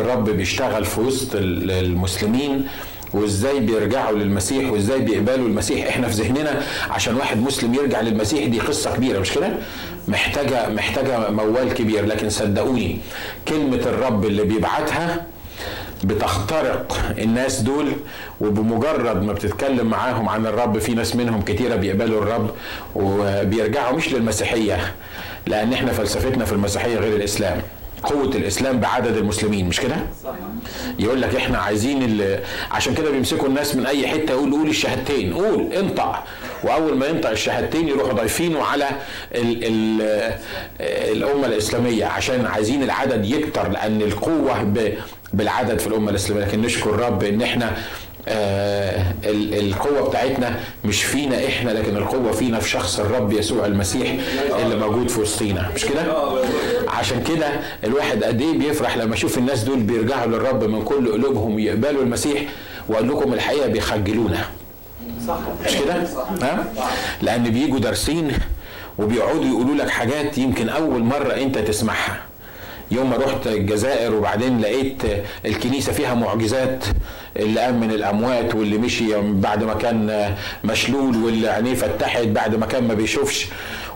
الرب بيشتغل في وسط المسلمين وإزاي بيرجعوا للمسيح وإزاي بيقبلوا المسيح. إحنا في ذهننا عشان واحد مسلم يرجع للمسيح دي قصة كبيرة مش كده؟ محتاجه محتاجة موال كبير. لكن صدقوني كلمة الرب اللي بيبعتها بتخترق الناس دول وبمجرد ما بتتكلم معاهم عن الرب في ناس منهم كتيرة بيقبلوا الرب وبيرجعوا مش للمسيحية لأن إحنا فلسفتنا في المسيحية غير الإسلام. قوة الإسلام بعدد المسلمين مش كده؟ يقول لك إحنا عايزين عشان كده بيمسكوا الناس من أي حتة يقول قول الشهادتين قول انطق وأول ما ينطق الشهادتين يروحوا ضايفينه على ال ال الأمة الإسلامية عشان عايزين العدد يكتر لأن القوة بالعدد في الأمة الإسلامية لكن نشكر الرب إن إحنا آه القوة بتاعتنا مش فينا إحنا لكن القوة فينا في شخص الرب يسوع المسيح اللي موجود في وسطينا مش كده؟ عشان كده الواحد قد إيه بيفرح لما يشوف الناس دول بيرجعوا للرب من كل قلوبهم يقبلوا المسيح وأقول لكم الحقيقة بيخجلونا صح مش كده؟ ها؟ لأن بيجوا دارسين وبيقعدوا يقولوا لك حاجات يمكن أول مرة أنت تسمعها يوم ما رحت الجزائر وبعدين لقيت الكنيسة فيها معجزات اللي قام من الأموات واللي مشي بعد ما كان مشلول واللي عينيه فتحت بعد ما كان ما بيشوفش.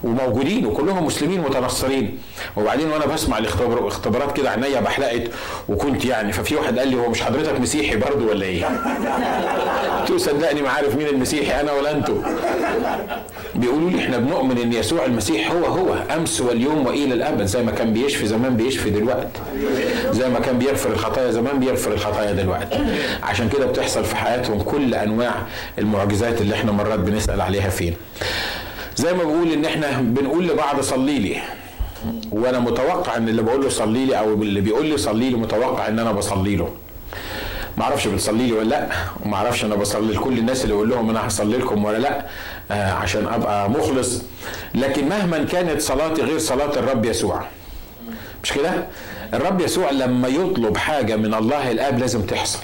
وموجودين وكلهم مسلمين متنصرين. وبعدين وأنا بسمع الاختبارات كده عينيا بحلقت وكنت يعني ففي واحد قال لي هو مش حضرتك مسيحي برضه ولا إيه؟ قلت له صدقني ما عارف مين المسيحي أنا ولا أنتوا. بيقولوا لي إحنا بنؤمن إن يسوع المسيح هو هو أمس واليوم وإلى الأبد زي ما كان بيشفي زمان بيشفي دلوقتي. زي ما كان بيغفر الخطايا زمان بيغفر الخطايا دلوقتي. عشان كده بتحصل في حياتهم كل أنواع المعجزات اللي إحنا مرات بنسأل عليها فين. زي ما بقول إن إحنا بنقول لبعض صلي لي وأنا متوقع إن اللي بقول له صلي لي أو اللي بيقول لي صلي لي متوقع إن أنا بصلي له. ما أعرفش بتصلي لي ولا لأ وما أعرفش أنا بصلي لكل الناس اللي أقول لهم أنا هصلي لكم ولا لأ آه عشان أبقى مخلص. لكن مهما كانت صلاتي غير صلاة الرب يسوع. مش كده؟ الرب يسوع لما يطلب حاجة من الله الآب لازم تحصل.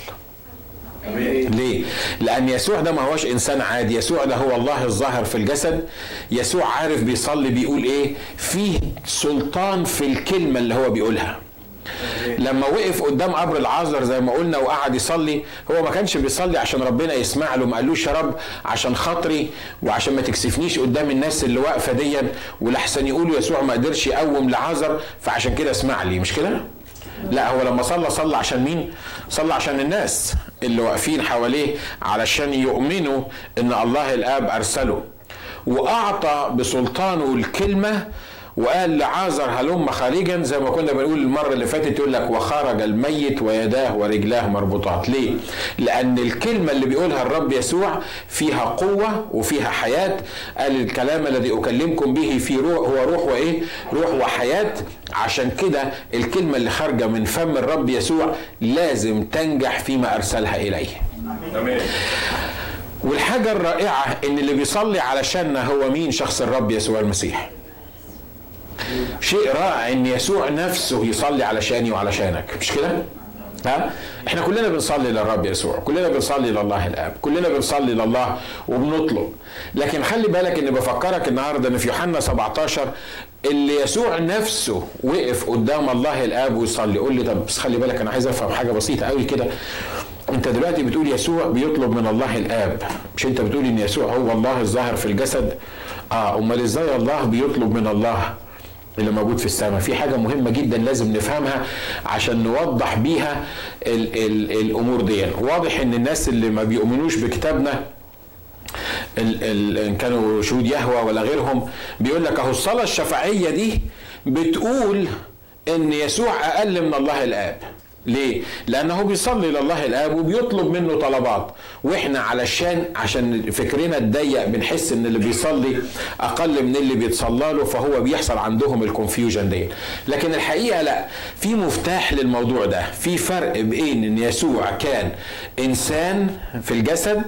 ليه؟ لأن يسوع ده ما هوش إنسان عادي، يسوع ده هو الله الظاهر في الجسد، يسوع عارف بيصلي بيقول إيه؟ فيه سلطان في الكلمة اللي هو بيقولها. لما وقف قدام قبر العازر زي ما قلنا وقعد يصلي هو ما كانش بيصلي عشان ربنا يسمع له ما قالوش يا رب عشان خاطري وعشان ما تكسفنيش قدام الناس اللي واقفة ديا ولحسن يقولوا يسوع ما قدرش يقوم لعازر فعشان كده اسمع لي مش كده؟ لا هو لما صلى صلى عشان مين؟ صلى عشان الناس اللي واقفين حواليه علشان يؤمنوا إن الله الآب أرسله. وأعطى بسلطانه الكلمة وقال لعازر هلم خارجا زي ما كنا بنقول المرة اللي فاتت يقول لك وخرج الميت ويداه ورجلاه مربوطات. ليه؟ لأن الكلمة اللي بيقولها الرب يسوع فيها قوة وفيها حياة. قال الكلام الذي أكلمكم به في روح هو روح وإيه؟ روح وحياة. عشان كده الكلمة اللي خارجة من فم الرب يسوع لازم تنجح فيما أرسلها إليه. والحاجة الرائعة إن اللي بيصلي علشاننا هو مين؟ شخص الرب يسوع المسيح. شيء رائع إن يسوع نفسه يصلي علشاني وعلشانك مش كده؟ ها؟ إحنا كلنا بنصلي للرب يسوع كلنا بنصلي لله الآب كلنا بنصلي لله وبنطلب. لكن خلي بالك ان بفكرك النهارده إن في يوحنا 17 اللي يسوع نفسه وقف قدام الله الآب ويصلي. قول لي طب بس خلي بالك أنا عايز أفهم حاجة بسيطة قوي كده. أنت دلوقتي بتقول يسوع بيطلب من الله الآب. مش أنت بتقول إن يسوع هو الله الظاهر في الجسد؟ آه أمال إزاي الله بيطلب من الله؟ اللي موجود في السماء. في حاجة مهمة جدا لازم نفهمها عشان نوضح بيها ال ال الأمور دي. واضح إن الناس اللي ما بيؤمنوش بكتابنا ال ال إن كانوا شهود يهوى ولا غيرهم بيقول لك أهو الصلاة الشفاعيه دي بتقول إن يسوع أقل من الله الآب. ليه؟ لأنه بيصلي لله الآب وبيطلب منه طلبات. وإحنا علشان عشان فكرنا الضيق بنحس إن اللي بيصلي أقل من اللي بيتصلى له فهو بيحصل عندهم الكونفيوجن دي لكن الحقيقة لأ في مفتاح للموضوع ده. في فرق بين إن يسوع كان إنسان في الجسد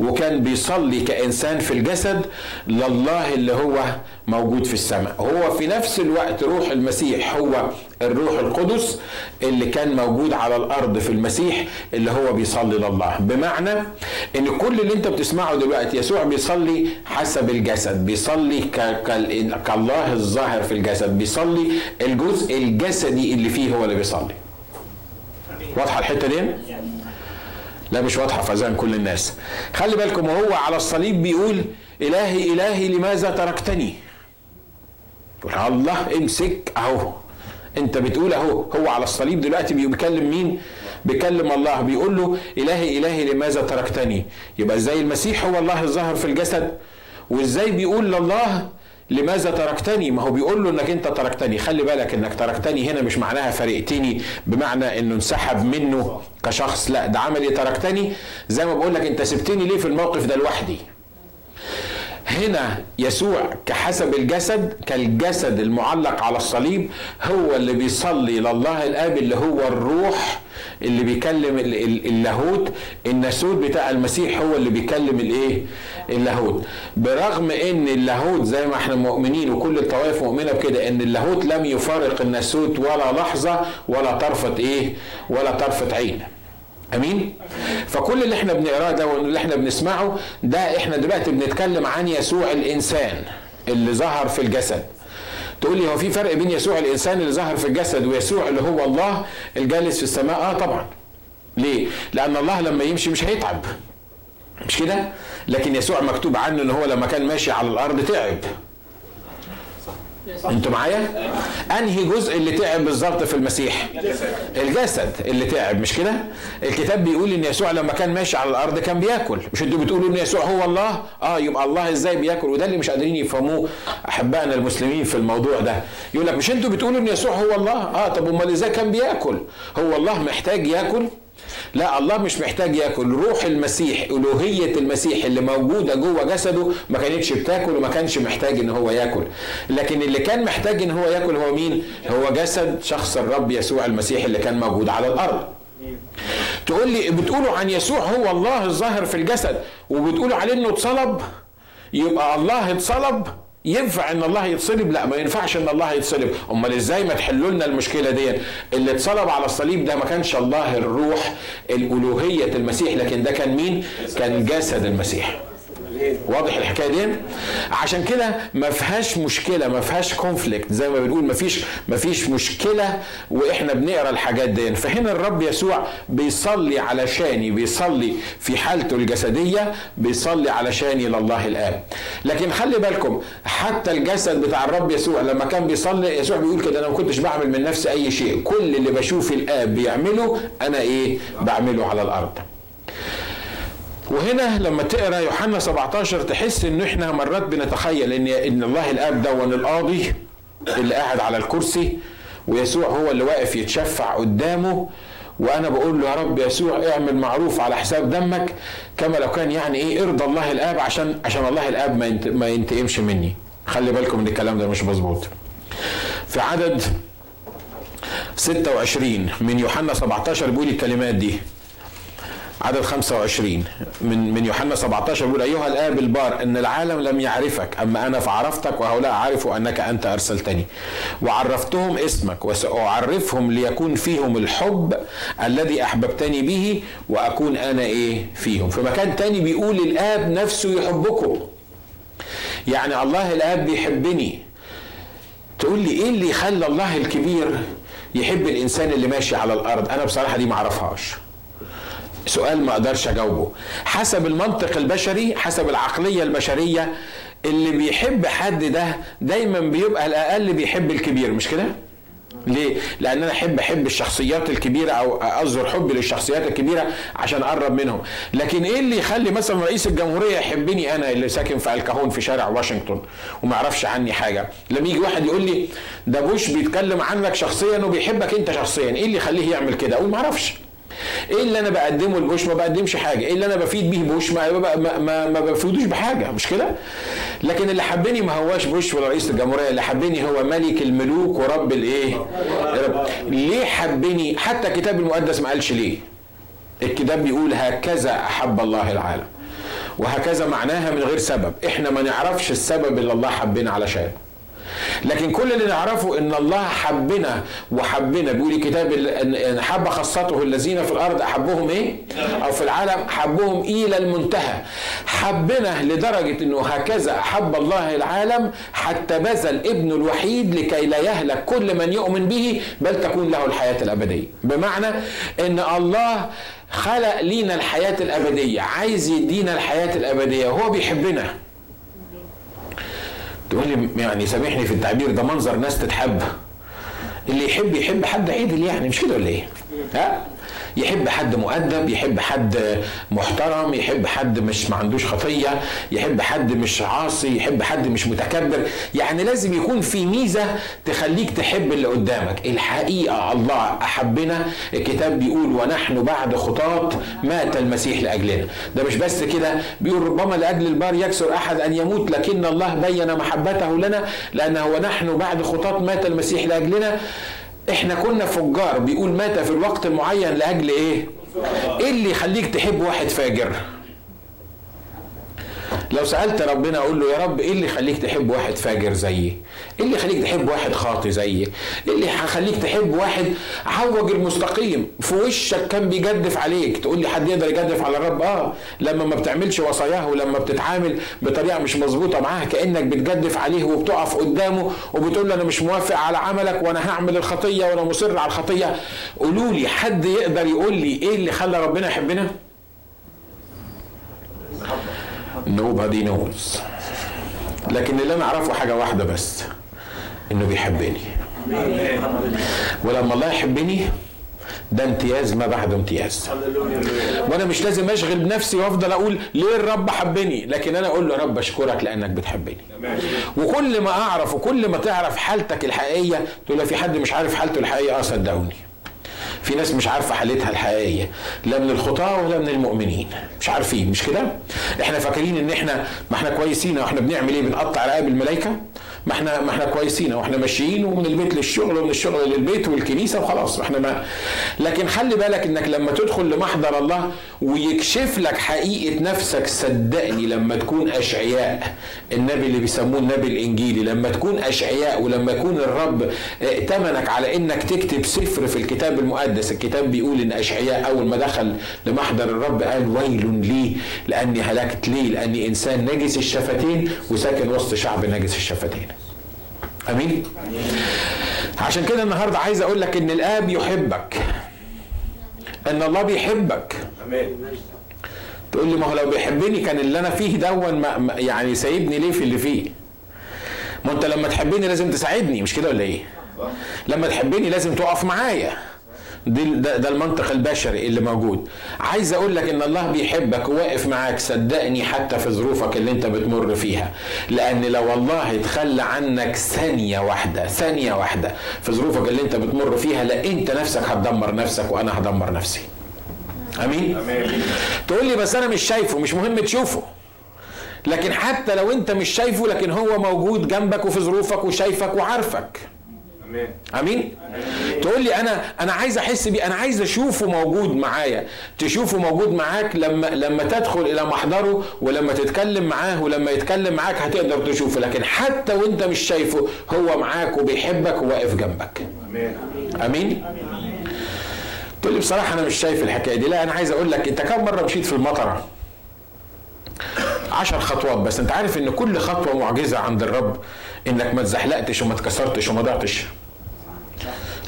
وكان بيصلي كإنسان في الجسد لله اللي هو موجود في السماء. هو في نفس الوقت روح المسيح هو الروح القدس اللي كان موجود على الأرض في المسيح اللي هو بيصلي لله. بمعنى إن كل اللي أنت بتسمعه دلوقتي يسوع بيصلي حسب الجسد بيصلي كالله الظاهر في الجسد بيصلي الجزء الجسدي اللي فيه هو اللي بيصلي. واضحة الحتة دي؟ لا مش واضحة في أذهان كل الناس. خلي بالكم وهو على الصليب بيقول إلهي إلهي لماذا تركتني؟ يقول الله امسك أهو. أنت بتقول أهو هو على الصليب دلوقتي بيكلم مين؟ بيكلم الله. بيقول له إلهي إلهي لماذا تركتني؟ يبقى إزاي المسيح هو الله الظاهر في الجسد؟ وإزاي بيقول لله لماذا تركتني؟ ما هو بيقول له إنك أنت تركتني. خلي بالك إنك تركتني هنا مش معناها فرقتني بمعنى إنه انسحب منه كشخص. لا ده عمل إيه تركتني. زي ما بقول لك أنت سبتني ليه في الموقف ده لوحدي؟ هنا يسوع كحسب الجسد كالجسد المعلق على الصليب هو اللي بيصلي لله الآب اللي هو الروح اللي بيكلم اللاهوت. الناسوت بتاع المسيح هو اللي بيكلم الإيه؟ اللاهوت. برغم إن اللاهوت زي ما إحنا مؤمنين وكل الطوائف مؤمنة بكده إن اللاهوت لم يفارق الناسوت ولا لحظة ولا طرفة إيه؟ ولا طرفة عين. أمين؟ فكل اللي إحنا بنقراه ده واللي إحنا بنسمعه ده إحنا دلوقتي بنتكلم عن يسوع الإنسان اللي ظهر في الجسد. تقول لي هو في فرق بين يسوع الإنسان اللي ظهر في الجسد ويسوع اللي هو الله الجالس في السماء؟ آه طبعا. ليه؟ لأن الله لما يمشي مش هيتعب. مش كده؟ لكن يسوع مكتوب عنه إن هو لما كان ماشي على الأرض تعب. أنتوا معايا؟ انهي جزء اللي تعب بالظبط في المسيح؟ الجسد اللي تعب مش كده؟ الكتاب بيقول إن يسوع لما كان ماشي على الأرض كان بياكل. مش أنتوا بتقولوا إن يسوع هو الله؟ آه يبقى الله إزاي بياكل؟ وده اللي مش قادرين يفهموه أحبائنا المسلمين في الموضوع ده. يقول لك مش أنتوا بتقولوا إن يسوع هو الله؟ آه طب أمال إزاي كان بياكل؟ هو الله محتاج ياكل؟ لا الله مش محتاج ياكل. روح المسيح ألوهية المسيح اللي موجودة جوه جسده ما كانتش بتاكل وما كانش محتاج إن هو ياكل. لكن اللي كان محتاج إن هو ياكل هو مين؟ هو جسد شخص الرب يسوع المسيح اللي كان موجود على الأرض. تقول لي بتقولوا عن يسوع هو الله الظاهر في الجسد وبتقولوا عليه إنه اتصلب؟ يبقى الله اتصلب؟ ينفع إن الله يتصلب؟ لا ما ينفعش إن الله يتصلب. أمال إزاي ما تحلوا لنا المشكلة دي اللي اتصلب على الصليب ده ما كانش الله الروح الألوهية المسيح لكن ده كان مين؟ كان جسد المسيح. واضح الحكاية دي؟ عشان كده ما فيهاش مشكلة ما فيهاش كونفليكت زي ما بنقول ما فيش ما فيش مشكلة وإحنا بنقرأ الحاجات دي. فهنا الرب يسوع بيصلي علشاني بيصلي في حالته الجسدية بيصلي علشاني لله الاب لكن خلي بالكم حتى الجسد بتاع الرب يسوع لما كان بيصلي يسوع بيقول كده أنا ما كنتش بعمل من نفسي أي شيء. كل اللي بشوف الآب بيعمله أنا إيه؟ بعمله على الأرض. وهنا لما تقرأ يوحنا 17 تحس إن إحنا مرات بنتخيل إن إن الله الآب دون القاضي اللي قاعد على الكرسي ويسوع هو اللي واقف يتشفع قدامه وأنا بقول له يا رب يسوع اعمل معروف على حساب دمك كما لو كان يعني إيه ارضى الله الآب عشان عشان الله الآب ما ما ينتقمش مني. خلي بالكم إن الكلام ده مش مظبوط. في عدد 26 من يوحنا 17 بيقول الكلمات دي. عدد 25 من من يوحنا 17 بيقول أيها الآب البار إن العالم لم يعرفك أما أنا فعرفتك وهؤلاء عرفوا أنك أنت أرسلتني. وعرفتهم اسمك وسأعرفهم ليكون فيهم الحب الذي أحببتني به وأكون أنا إيه؟ فيهم. في مكان تاني بيقول الآب نفسه يحبكم. يعني الله الآب بيحبني. تقول لي إيه اللي يخلى الله الكبير يحب الإنسان اللي ماشي على الأرض؟ أنا بصراحة دي ما اعرفهاش سؤال ما أقدرش اجاوبه حسب المنطق البشري حسب العقلية البشرية اللي بيحب حد ده دايما بيبقى الأقل بيحب الكبير مش كده ليه؟ لأن أنا أحب أحب الشخصيات الكبيرة أو أظهر حبي للشخصيات الكبيرة عشان أقرب منهم، لكن إيه اللي يخلي مثلا رئيس الجمهورية يحبني أنا اللي ساكن في الكهون في شارع واشنطن وما يعرفش عني حاجة، لما يجي واحد يقول لي ده بوش بيتكلم عنك شخصيا وبيحبك أنت شخصيا، إيه اللي يخليه يعمل كده؟ أقول ما أعرفش. إيه اللي أنا بقدمه لبوش؟ ما بقدمش حاجة. إيه اللي أنا بفيد بيه بوش؟ ما ما, ما, ما بفيدوش بحاجة. مش كده؟ لكن اللي حبني ما هواش بوش ولا رئيس الجمهورية. اللي حبني هو ملك الملوك ورب الايه. ليه حبني؟ حتى الكتاب المقدس ما قالش ليه. الكتاب بيقول هكذا أحب الله العالم. وهكذا معناها من غير سبب. إحنا ما نعرفش السبب اللي الله حبنا علشان. لكن كل اللي نعرفه إن الله حبنا وحبنا بيقول الكتاب ان حب خاصته الذين في الأرض أحبهم إيه؟ أو في العالم حبهم إلى المنتهى. حبنا لدرجة إنه هكذا احب الله العالم حتى بذل ابنه الوحيد لكي لا يهلك كل من يؤمن به بل تكون له الحياة الأبدية. بمعنى إن الله خلق لينا الحياة الأبدية عايز يدينا الحياة الأبدية وهو بيحبنا. تقول لي يعني سامحني في التعبير ده منظر ناس تتحب اللي يحب يحب حد عدل يعني مش كده ولا إيه؟ ها؟ يحب حد مؤدب يحب حد محترم يحب حد مش ما عندوش خطيه يحب حد مش عاصي يحب حد مش متكبر. يعني لازم يكون في ميزة تخليك تحب اللي قدامك. الحقيقة الله أحبنا الكتاب بيقول ونحن بعد خطاة مات المسيح لأجلنا. ده مش بس كده بيقول ربما لأجل البار يكسر أحد أن يموت لكن الله بين محبته لنا لأنه ونحن بعد خطاة مات المسيح لأجلنا. إحنا كنا فجار بيقول مات في الوقت المعين لأجل إيه؟ إيه اللي يخليك تحب واحد فاجر؟ لو سألت ربنا أقول له يا رب إيه اللي يخليك تحب واحد فاجر زيي؟ إيه اللي يخليك تحب واحد خاطي زيي؟ إيه اللي هيخليك تحب واحد عوج المستقيم؟ في وشك كان بيجدف عليك. تقول لي حد يقدر يجدف على الرب؟ آه. لما ما بتعملش وصاياه ولما بتتعامل بطريقة مش مظبوطة معاه كأنك بتجدف عليه وبتقف قدامه وبتقول له أنا مش موافق على عملك وأنا هعمل الخطية وأنا مصر على الخطية. قولوا لي حد يقدر يقول لي إيه اللي خلى ربنا يحبنا؟ Nobody knows لكن اللي أنا أعرفه حاجة واحدة بس إنه بيحبني. ولما الله يحبني ده امتياز ما بعد امتياز. وأنا مش لازم أشغل بنفسي وأفضل أقول ليه الرب حبني؟ لكن أنا أقول له رب أشكرك لأنك بتحبني. وكل ما أعرف وكل ما تعرف حالتك الحقيقية تقول في حد مش عارف حالته الحقيقية آه صدقوني. في ناس مش عارفة حالتها الحقيقية لا من الخطاة ولا من المؤمنين. مش عارفين مش كده؟ إحنا فاكرين إن إحنا ما إحنا كويسين وإحنا بنعمل إيه؟ بنقطع رقاب الملائكة؟ ما إحنا ما إحنا كويسين وإحنا ماشيين ومن البيت للشغل ومن الشغل للبيت والكنيسة وخلاص. إحنا ما لكن خلي بالك انك لما تدخل لمحضر الله ويكشف لك حقيقة نفسك صدقني لما تكون أشعياء النبي اللي بيسموه النبي الإنجيلي لما تكون أشعياء ولما يكون الرب ائتمنك على إنك تكتب سفر في الكتاب المقدس. الكتاب بيقول إن أشعياء أول ما دخل لمحضر الرب قال ويل لي لأني هلكت ليه؟ لأني إنسان نجس الشفتين وساكن وسط شعب نجس الشفتين. آمين. عشان كده النهارده عايز أقول لك إن الآب يحبك. إن الله بيحبك. آمين. تقول لي ما هو لو بيحبني كان اللي أنا فيه دون يعني سايبني ليه في اللي فيه؟ ما أنت لما تحبني لازم تساعدني مش كده ولا إيه؟ لما تحبني لازم تقف معايا. دي ده, ده المنطق البشري اللي موجود. عايز أقول لك إن الله بيحبك وواقف معاك صدقني حتى في ظروفك اللي أنت بتمر فيها. لأن لو الله يتخلى عنك ثانية واحدة ثانية واحدة في ظروفك اللي أنت بتمر فيها لا أنت نفسك هتدمر نفسك وأنا هدمر نفسي. امين, أمين. تقول لي بس أنا مش شايفه مش مهم تشوفه. لكن حتى لو أنت مش شايفه لكن هو موجود جنبك وفي ظروفك وشايفك وعارفك. آمين. تقول لي أنا أنا عايز أحس بيه أنا عايز أشوفه موجود معايا. تشوفه موجود معاك لما لما تدخل إلى محضره ولما تتكلم معاه ولما يتكلم معاك هتقدر تشوفه. لكن حتى وأنت مش شايفه هو معاك وبيحبك وواقف جنبك. آمين. آمين؟ تقول لي بصراحة أنا مش شايف الحكاية دي. لا أنا عايز أقول لك أنت كم مرة مشيت في المطرة؟ عشر خطوات بس. انت عارف ان كل خطوة معجزة عند الرب انك ما اتزحلقتش وما اتكسرتش وما ضعتش.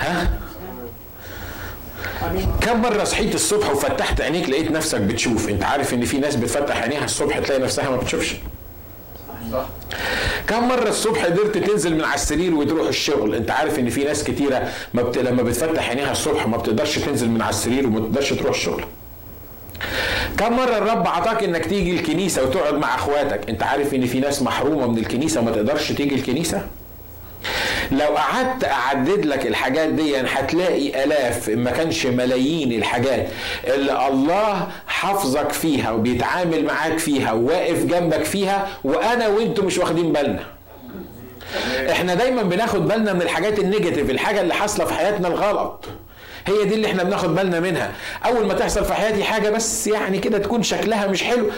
ها؟ كم مرة صحيت الصبح وفتحت عينيك لقيت نفسك بتشوف؟ انت عارف ان في ناس بتفتح عينيها الصبح تلاقي نفسها ما بتشوفش. كم مرة الصبح قدرت تنزل من على السرير وتروح الشغل؟ انت عارف ان في ناس كتيرة ما بت... لما بتفتح عينيها الصبح ما بتقدرش تنزل من على السرير وما تقدرش تروح الشغل. كم مرة الرب عطاك إنك تيجي الكنيسة وتقعد مع أخواتك؟ أنت عارف إن في ناس محرومة من الكنيسة وما تقدرش تيجي الكنيسة؟ لو قعدت أعدد لك الحاجات دي يعني هتلاقي آلاف ما كانش ملايين الحاجات اللي الله حافظك فيها وبيتعامل معاك فيها وواقف جنبك فيها وأنا وأنتم مش واخدين بالنا. إحنا دايما بناخد بالنا من الحاجات النيجاتيف الحاجة اللي حاصلة في حياتنا الغلط. هي دي اللي إحنا بناخد بالنا منها. أول ما تحصل في حياتي حاجة بس يعني كده تكون شكلها مش حلو.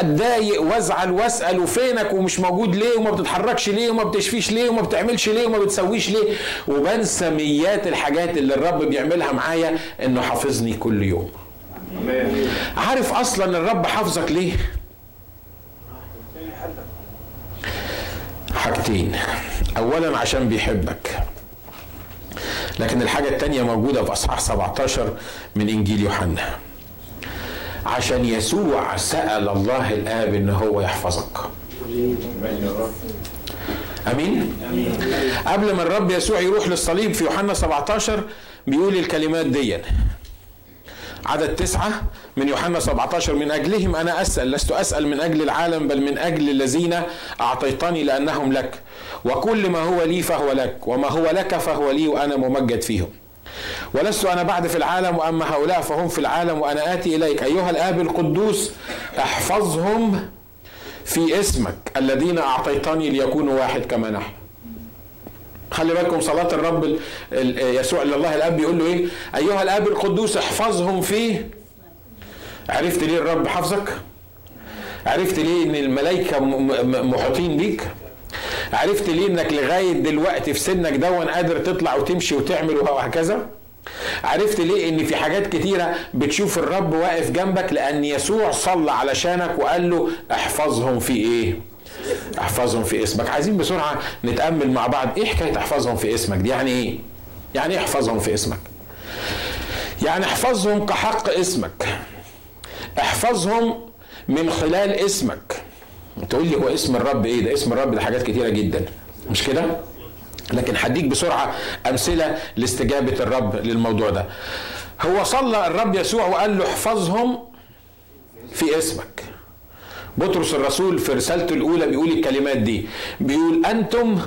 أتضايق وأزعل وأسأل وفينك؟ ومش موجود ليه؟ وما بتتحركش ليه؟ وما بتشفيش ليه؟ وما بتعملش ليه؟ وما بتسويش ليه؟ وبنسى ميات الحاجات اللي الرب بيعملها معايا إنه حافظني كل يوم. عارف أصلا الرب حافظك ليه؟ حاجتين. اولا عشان بيحبك. لكن الحاجة التانية موجودة في أصحاح 17 من إنجيل يوحنا. عشان يسوع سأل الله الآب إن هو يحفظك. أمين؟ قبل ما الرب يسوع يروح للصليب في يوحنا 17 بيقول الكلمات دي عدد تسعة من يوحنا 17 من أجلهم. أنا أسأل لست أسأل من أجل العالم بل من أجل الذين أعطيتني لأنهم لك. وكل ما هو لي فهو لك وما هو لك فهو لي وأنا ممجد فيهم. ولست أنا بعد في العالم وأما هؤلاء فهم في العالم وأنا آتي إليك. أيها الآب القدوس احفظهم في اسمك الذين أعطيتني ليكونوا واحد كما نحن. خلي بالكم صلاة الرب يسوع لله الأب بيقول له إيه؟ أيها الآب القدوس احفظهم في عرفت ليه الرب حفظك؟ عرفت ليه إن الملائكة محيطين بيك؟ عرفت ليه إنك لغاية دلوقتي في سنك دون قادر تطلع وتمشي وتعمل وهكذا؟ عرفت ليه إن في حاجات كتيرة بتشوف الرب واقف جنبك لأن يسوع صلى علشانك وقال له احفظهم في إيه؟ احفظهم في اسمك. عايزين بسرعة نتأمل مع بعض. إيه حكاية احفظهم في اسمك؟ دي يعني إيه؟ يعني إيه احفظهم في اسمك؟ يعني احفظهم كحق اسمك. احفظهم من خلال اسمك. تقول لي هو اسم الرب إيه؟ ده اسم الرب ده حاجات كتيرة جدا. مش كده؟ لكن هديك بسرعة أمثلة لاستجابة الرب للموضوع ده. هو صلى الرب يسوع وقال له احفظهم في اسمك. بطرس الرسول في رسالته الأولى بيقول الكلمات دي. بيقول أنتم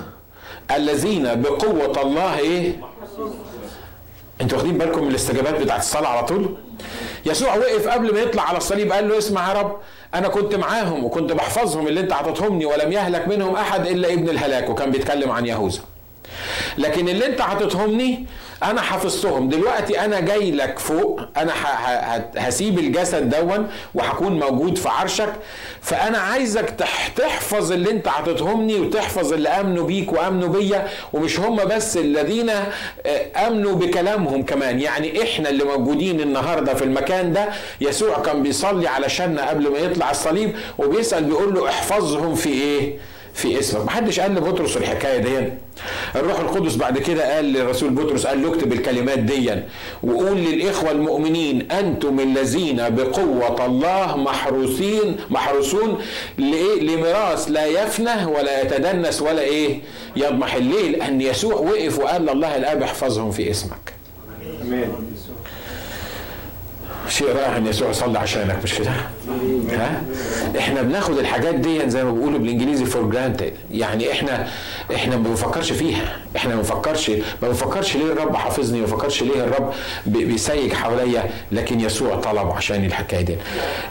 الذين بقوة الله إيه؟ أنتوا واخدين بالكم من الاستجابات بتاعت الصلاة على طول؟ يسوع وقف قبل ما يطلع على الصليب قال له اسمع يا رب أنا كنت معاهم وكنت بحفظهم اللي أنت عطتهمني ولم يهلك منهم أحد إلا ابن الهلاك وكان بيتكلم عن يهوذا. لكن اللي أنت عطتهمني أنا حفظتهم دلوقتي أنا جاي لك فوق. أنا هسيب الجسد دون وهكون موجود في عرشك. فأنا عايزك تحفظ اللي أنت عطيتهمني وتحفظ اللي آمنوا بيك وآمنوا بيا. ومش هم بس الذين آه، آمنوا بكلامهم كمان. يعني إحنا اللي موجودين النهارده في المكان ده. يسوع كان بيصلي علشاننا قبل ما يطلع الصليب. وبيسأل بيقول له احفظهم في إيه؟ في اسمك. محدش قال لبطرس الحكاية دي. الروح القدس بعد كده قال للرسول بطرس قال له اكتب الكلمات دي. وقول للإخوة المؤمنين أنتم الذين بقوة الله محروسين محروسون لإيه؟ لميراث لا يفنى ولا يتدنس ولا إيه؟ يضمحل ليه لأن يسوع وقف وقال لله الأب احفظهم في اسمك. آمين. شيء رائع إن يسوع صلى عشانك مش كده؟ ها؟ إحنا بناخد الحاجات دي زي ما بيقولوا بالإنجليزي for granted يعني إحنا إحنا ما بنفكرش فيها إحنا ما بنفكرش ما بنفكرش ليه الرب حافظني ما بنفكرش ليه الرب بيسيج حواليا لكن يسوع طلب عشان الحكاية دي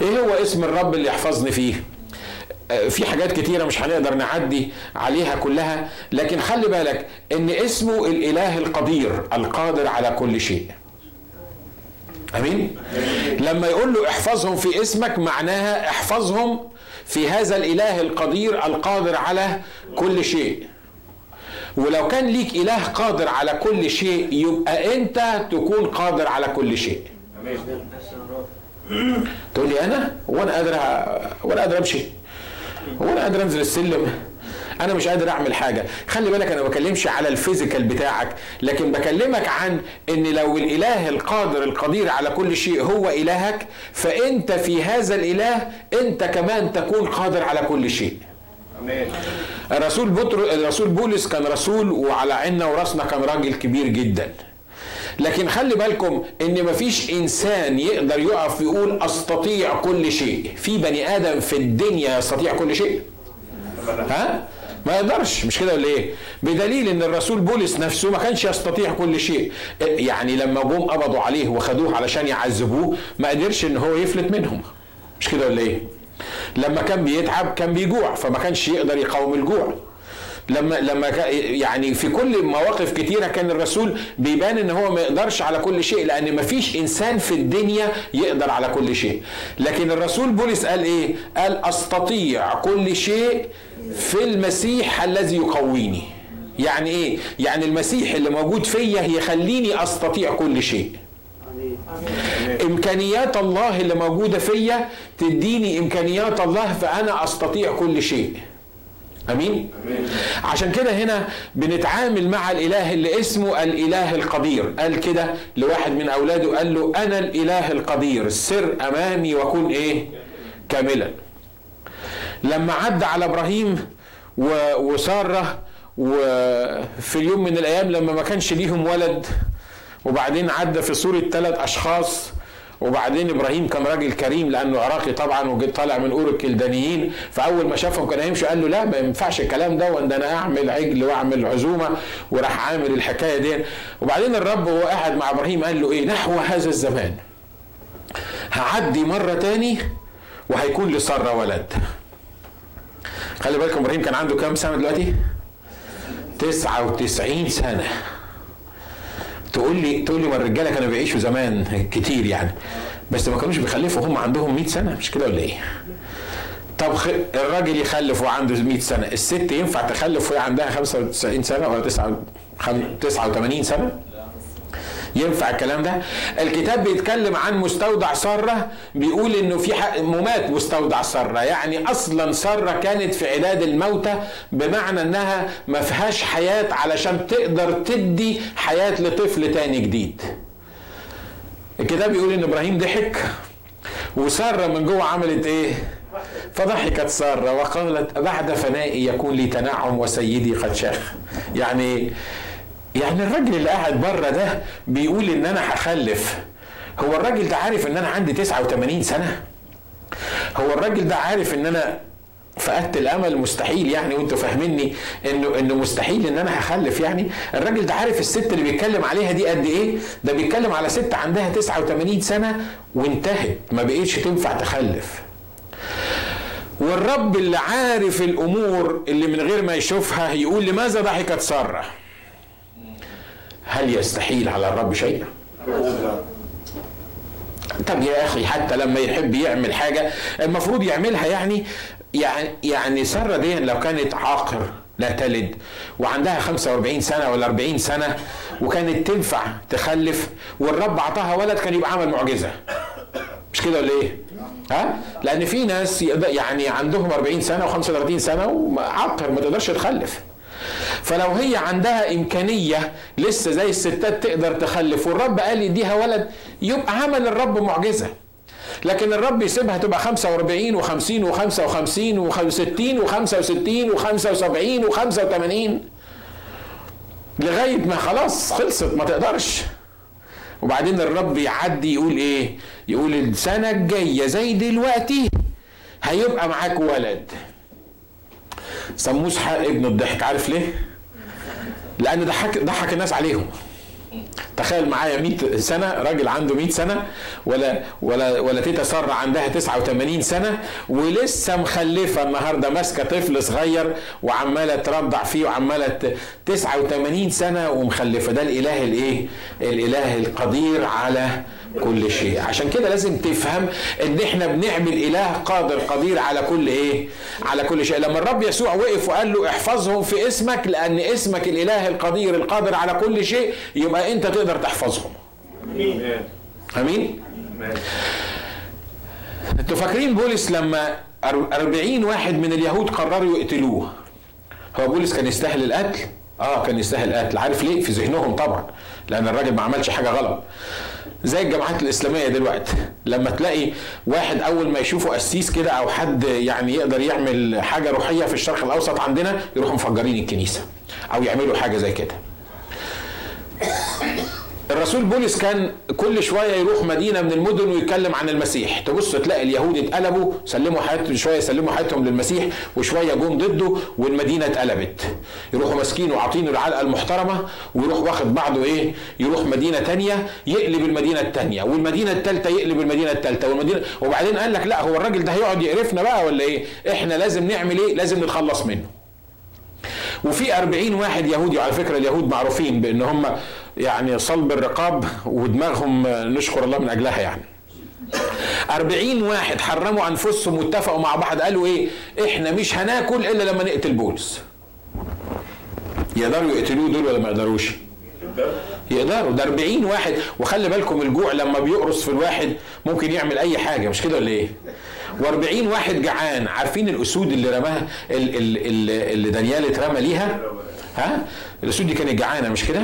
إيه هو اسم الرب اللي يحفظني فيه؟ آه، في حاجات كتيرة مش هنقدر نعدي عليها كلها لكن خلي بالك إن اسمه الإله القدير القادر على كل شيء آمين. لما يقول له احفظهم في اسمك معناها احفظهم في هذا الإله القدير القادر على كل شيء. ولو كان ليك إله قادر على كل شيء يبقى أنت تكون قادر على كل شيء. تقول لي أنا؟ وأنا قادر وأنا قادر أمشي. وأنا قادر أنزل السلم. أنا مش قادر أعمل حاجة. خلي بالك أنا ما بكلمش على الفيزيكال بتاعك لكن بكلمك عن إن لو الإله القادر القدير على كل شيء هو إلهك فأنت في هذا الإله أنت كمان تكون قادر على كل شيء. الرسول بطر الرسول بولس كان رسول وعلى عيننا ورأسنا كان راجل كبير جدا. لكن خلي بالكم إن مفيش إنسان يقدر يقف يقول أستطيع كل شيء. في بني آدم في الدنيا يستطيع كل شيء؟ ها؟ ما يقدرش مش كده ولا إيه؟ بدليل إن الرسول بولس نفسه ما كانش يستطيع كل شيء. يعني لما جم قبضوا عليه وخدوه علشان يعذبوه ما قدرش إن هو يفلت منهم. مش كده ولا إيه؟ لما كان بيتعب كان بيجوع فما كانش يقدر يقاوم الجوع. لما لما يعني في كل مواقف كتيرة كان الرسول بيبان إن هو ما يقدرش على كل شيء لأن ما فيش إنسان في الدنيا يقدر على كل شيء. لكن الرسول بولس قال إيه؟ قال أستطيع كل شيء في المسيح الذي يقويني. يعني إيه؟ يعني المسيح اللي موجود فيا يخليني أستطيع كل شيء. إمكانيات الله اللي موجودة فيا تديني إمكانيات الله فأنا أستطيع كل شيء. آمين. عشان كده هنا بنتعامل مع الإله اللي اسمه الإله القدير. قال كده لواحد من أولاده قال له أنا الإله القدير سر أمامي وكن إيه؟ كاملا. لما عدى على إبراهيم وسارة وفي اليوم من الأيام لما ما كانش ليهم ولد وبعدين عدى في صورة ثلاث أشخاص وبعدين إبراهيم كان راجل كريم لأنه عراقي طبعا وجيت طالع من اور الكلدانيين فأول ما شافهم كان هيمشي قال له لا ما ينفعش الكلام ده وأن أنا أعمل عجل وأعمل عزومة وراح عامل الحكاية دي. وبعدين الرب وهو قاعد مع إبراهيم قال له إيه؟ نحو هذا الزمان هعدي مرة تاني وهيكون لساره ولد. خلي بالكم إبراهيم كان عنده كام سنة دلوقتي؟ 99 سنة. تقول لي تقول لي ما الرجاله كانوا بيعيشوا زمان كتير يعني بس ما كانوش بيخلفوا هم عندهم 100 سنة مش كده ولا إيه؟ طب الراجل يخلف وعنده 100 سنة الست ينفع تخلف وهي عندها 95 سنة ولا 89 سنة؟ ينفع الكلام ده؟ الكتاب بيتكلم عن مستودع سارة بيقول إنه في ممات مستودع سارة يعني أصلا سارة كانت في عداد الموتى بمعنى إنها ما فيهاش حياة علشان تقدر تدي حياة لطفل تاني جديد. الكتاب بيقول إن إبراهيم ضحك وسارة من جوه عملت إيه؟ فضحكت سارة وقالت بعد فنائي يكون لي تنعم وسيدي قد شاخ. يعني يعني الراجل اللي قاعد بره ده بيقول إن أنا هخلف. هو الراجل ده عارف إن أنا عندي 89 سنة؟ هو الراجل ده عارف إن أنا فقدت الأمل مستحيل يعني وأنتوا فاهميني إنه إنه مستحيل إن أنا هخلف يعني؟ الراجل ده عارف الست اللي بيتكلم عليها دي قد إيه؟ ده بيتكلم على ست عندها 89 سنة وانتهت ما بقيتش تنفع تخلف. والرب اللي عارف الأمور اللي من غير ما يشوفها يقول لماذا ضحكت سارة؟ هل يستحيل على الرب شيء طب يا أخي حتى لما يحب يعمل حاجة المفروض يعملها يعني يعني يعني سارة دي لو كانت عاقر لا تلد وعندها 45 سنة ولا 40 سنة وكانت تنفع تخلف والرب أعطاها ولد كان يبقى عمل معجزة مش كده ولا إيه؟ ها؟ لأن في ناس يعني عندهم 40 سنة و35 سنة وعاقر ما تقدرش تخلف فلو هي عندها إمكانية لسه زي الستات تقدر تخلف والرب قال يديها ولد يبقى عمل الرب معجزة. لكن الرب يسيبها تبقى 45 و50 و55 و60 و65 و75 و85 لغاية ما خلاص خلصت ما تقدرش. وبعدين الرب يعدي يقول إيه؟ يقول السنة الجاية زي دلوقتي هيبقى معاك ولد. سموه اسحاق ابن الضحك عارف ليه؟ لأن ضحك ضحك الناس عليهم تخيل معايا 100 سنة راجل عنده 100 سنة ولا ولا ولا تيتا ساره عندها 89 سنة ولسه مخلفة النهارده ماسكة طفل صغير وعمالة ترضع فيه وعمالة 89 سنة ومخلفة ده الإله الإيه؟ الإله القدير على كل شيء. عشان كده لازم تفهم ان إحنا بنعمل إله قادر قدير على كل إيه؟ على كل شيء. لما الرب يسوع وقف وقال له احفظهم في اسمك لأن اسمك الإله القدير القادر على كل شيء يبقى أنت تقدر تحفظهم. آمين؟ امين أنتوا فاكرين بولس لما أربعين واحد من اليهود قرروا يقتلوه؟ هو بولس كان يستاهل القتل؟ آه كان يستاهل القتل. عارف ليه؟ في ذهنهم طبعا لأن الراجل ما عملش حاجة غلط. زي الجامعات الإسلامية دلوقتي. لما تلاقي واحد أول ما يشوفه قسيس كده أو حد يعني يقدر يعمل حاجة روحية في الشرق الأوسط عندنا يروحوا مفجرين الكنيسة أو يعملوا حاجة زي كده. الرسول بولس كان كل شوية يروح مدينة من المدن ويتكلم عن المسيح. تبص تلاقي اليهود اتقلبوا سلموا حياتهم شوية سلموا حياتهم للمسيح وشوية جم ضده والمدينة اتقلبت. يروحوا ماسكينه وعاطينه العلقة المحترمة ويروح واخد بعضه إيه؟ يروح مدينة تانية يقلب المدينة التانية. والمدينة الثالثه يقلب المدينة الثالثه والمدينه وبعدين قال لك لا هو الراجل ده هيقعد يقرفنا بقى ولا إيه؟ إحنا لازم نعمل إيه؟ لازم نتخلص منه. وفي أربعين واحد يهودي على فكرة اليهود معروفين بأن هم يعني صلب الرقاب ودماغهم نشكر الله من أجلها يعني. أربعين واحد حرموا أنفسهم واتفقوا مع بعض قالوا إيه إحنا مش هناكل إلا لما نقتل بولس. يقدروا يقتلوه دول ولا ما يقدروش؟ يقدروا. ده 40 واحد. وخلي بالكم الجوع لما بيقرص في الواحد ممكن يعمل أي حاجة مش كده ولا إيه؟ و40 واحد جعان. عارفين الأسود اللي رماها؟ اللي, اللي دانيال اترمى ليها؟ ها؟ الأسود دي كانت جعانة مش كده؟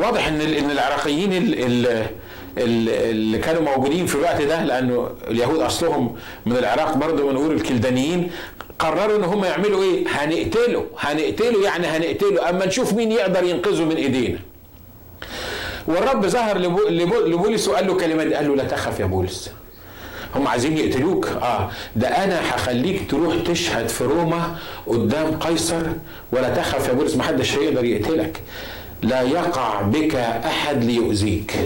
واضح إن إن العراقيين اللي, كانوا موجودين في الوقت ده لأنه اليهود أصلهم من العراق برضه بنقول الكلدانيين قرروا إن هم يعملوا إيه؟ هنقتله هنقتله يعني هنقتله أما نشوف مين يقدر ينقذه من إيدينا. والرب ظهر لبولس وقال له كلمات قال له لا تخف يا بولس. هم عايزين يقتلوك. آه. ده أنا هخليك تروح تشهد في روما قدام قيصر ولا تخف يا بولس محدش هيقدر يقتلك. لا يقع بك أحد ليؤذيك.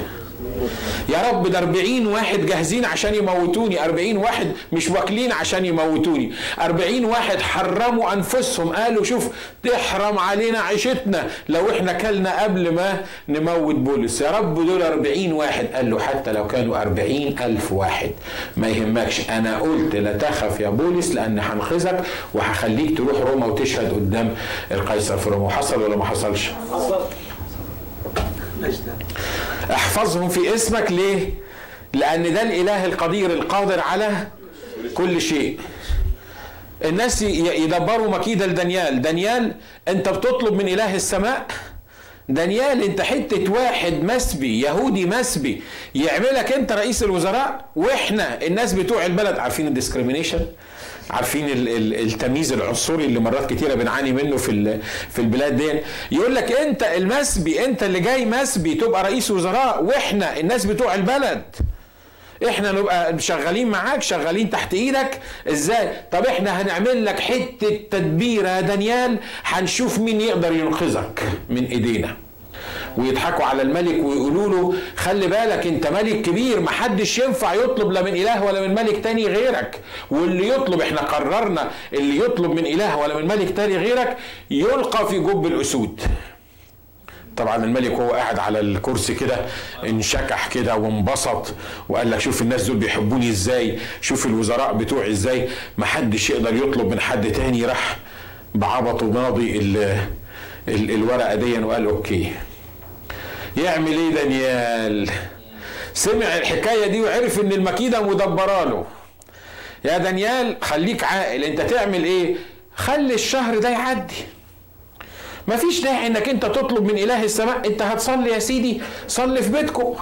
يا رب ده 40 واحد جاهزين عشان يموتوني. 40 واحد مش واكلين عشان يموتوني. 40 واحد حرموا أنفسهم. قالوا شوف تحرم علينا عيشتنا. لو إحنا كلنا قبل ما نموت بولس. يا رب دول 40 واحد. قال له حتى لو كانوا 40 ألف واحد. ما يهمكش. أنا قلت لا تخف يا بولس لأن هنقذك وهخليك تروح روما وتشهد قدام القيصر في روما. حصل ولا ما حصلش؟ حصل. احفظهم في اسمك ليه؟ لأن ده الإله القدير القادر على كل شيء. الناس يدبروا مكيدة لدانيال دانيال أنت بتطلب من إله السماء؟ دانيال أنت حتة واحد مسبي يهودي مسبي يعملك أنت رئيس الوزراء؟ وإحنا الناس بتوع البلد عارفين ال discrimination عارفين التمييز العنصري اللي مرات كتيرة بنعاني منه في في البلاد دي. يقول لك انت المسبي انت اللي جاي مسبي تبقى رئيس وزراء وإحنا الناس بتوع البلد. إحنا نبقى شغالين معاك شغالين تحت إيدك. إزاي؟ طب إحنا هنعمل لك حتة تدبيره يا دانيال هنشوف مين يقدر ينقذك من ايدينا. ويضحكوا على الملك ويقولوا له خلي بالك انت ملك كبير محدش ينفع يطلب لا من إله ولا من ملك تاني غيرك. واللي يطلب إحنا قررنا اللي يطلب من إله ولا من ملك تاني غيرك يلقى في جب الأسود. طبعا الملك وهو قاعد على الكرسي كده انشكح كده وانبسط وقال لك شوف الناس دول بيحبوني إزاي شوف الوزراء بتوعي إزاي. محدش يقدر يطلب من حد تاني راح بعبطه ماضي الورقة دي وقال أوكي. يعمل إيه دانيال؟ سمع الحكاية دي وعرف إن المكيدة مدبرة له. يا دانيال خليك عاقل. أنت تعمل إيه؟ خلي الشهر ده يعدي. مفيش داعي إنك أنت تطلب من إله السماء. أنت هتصلي يا سيدي صلي في بيتكم.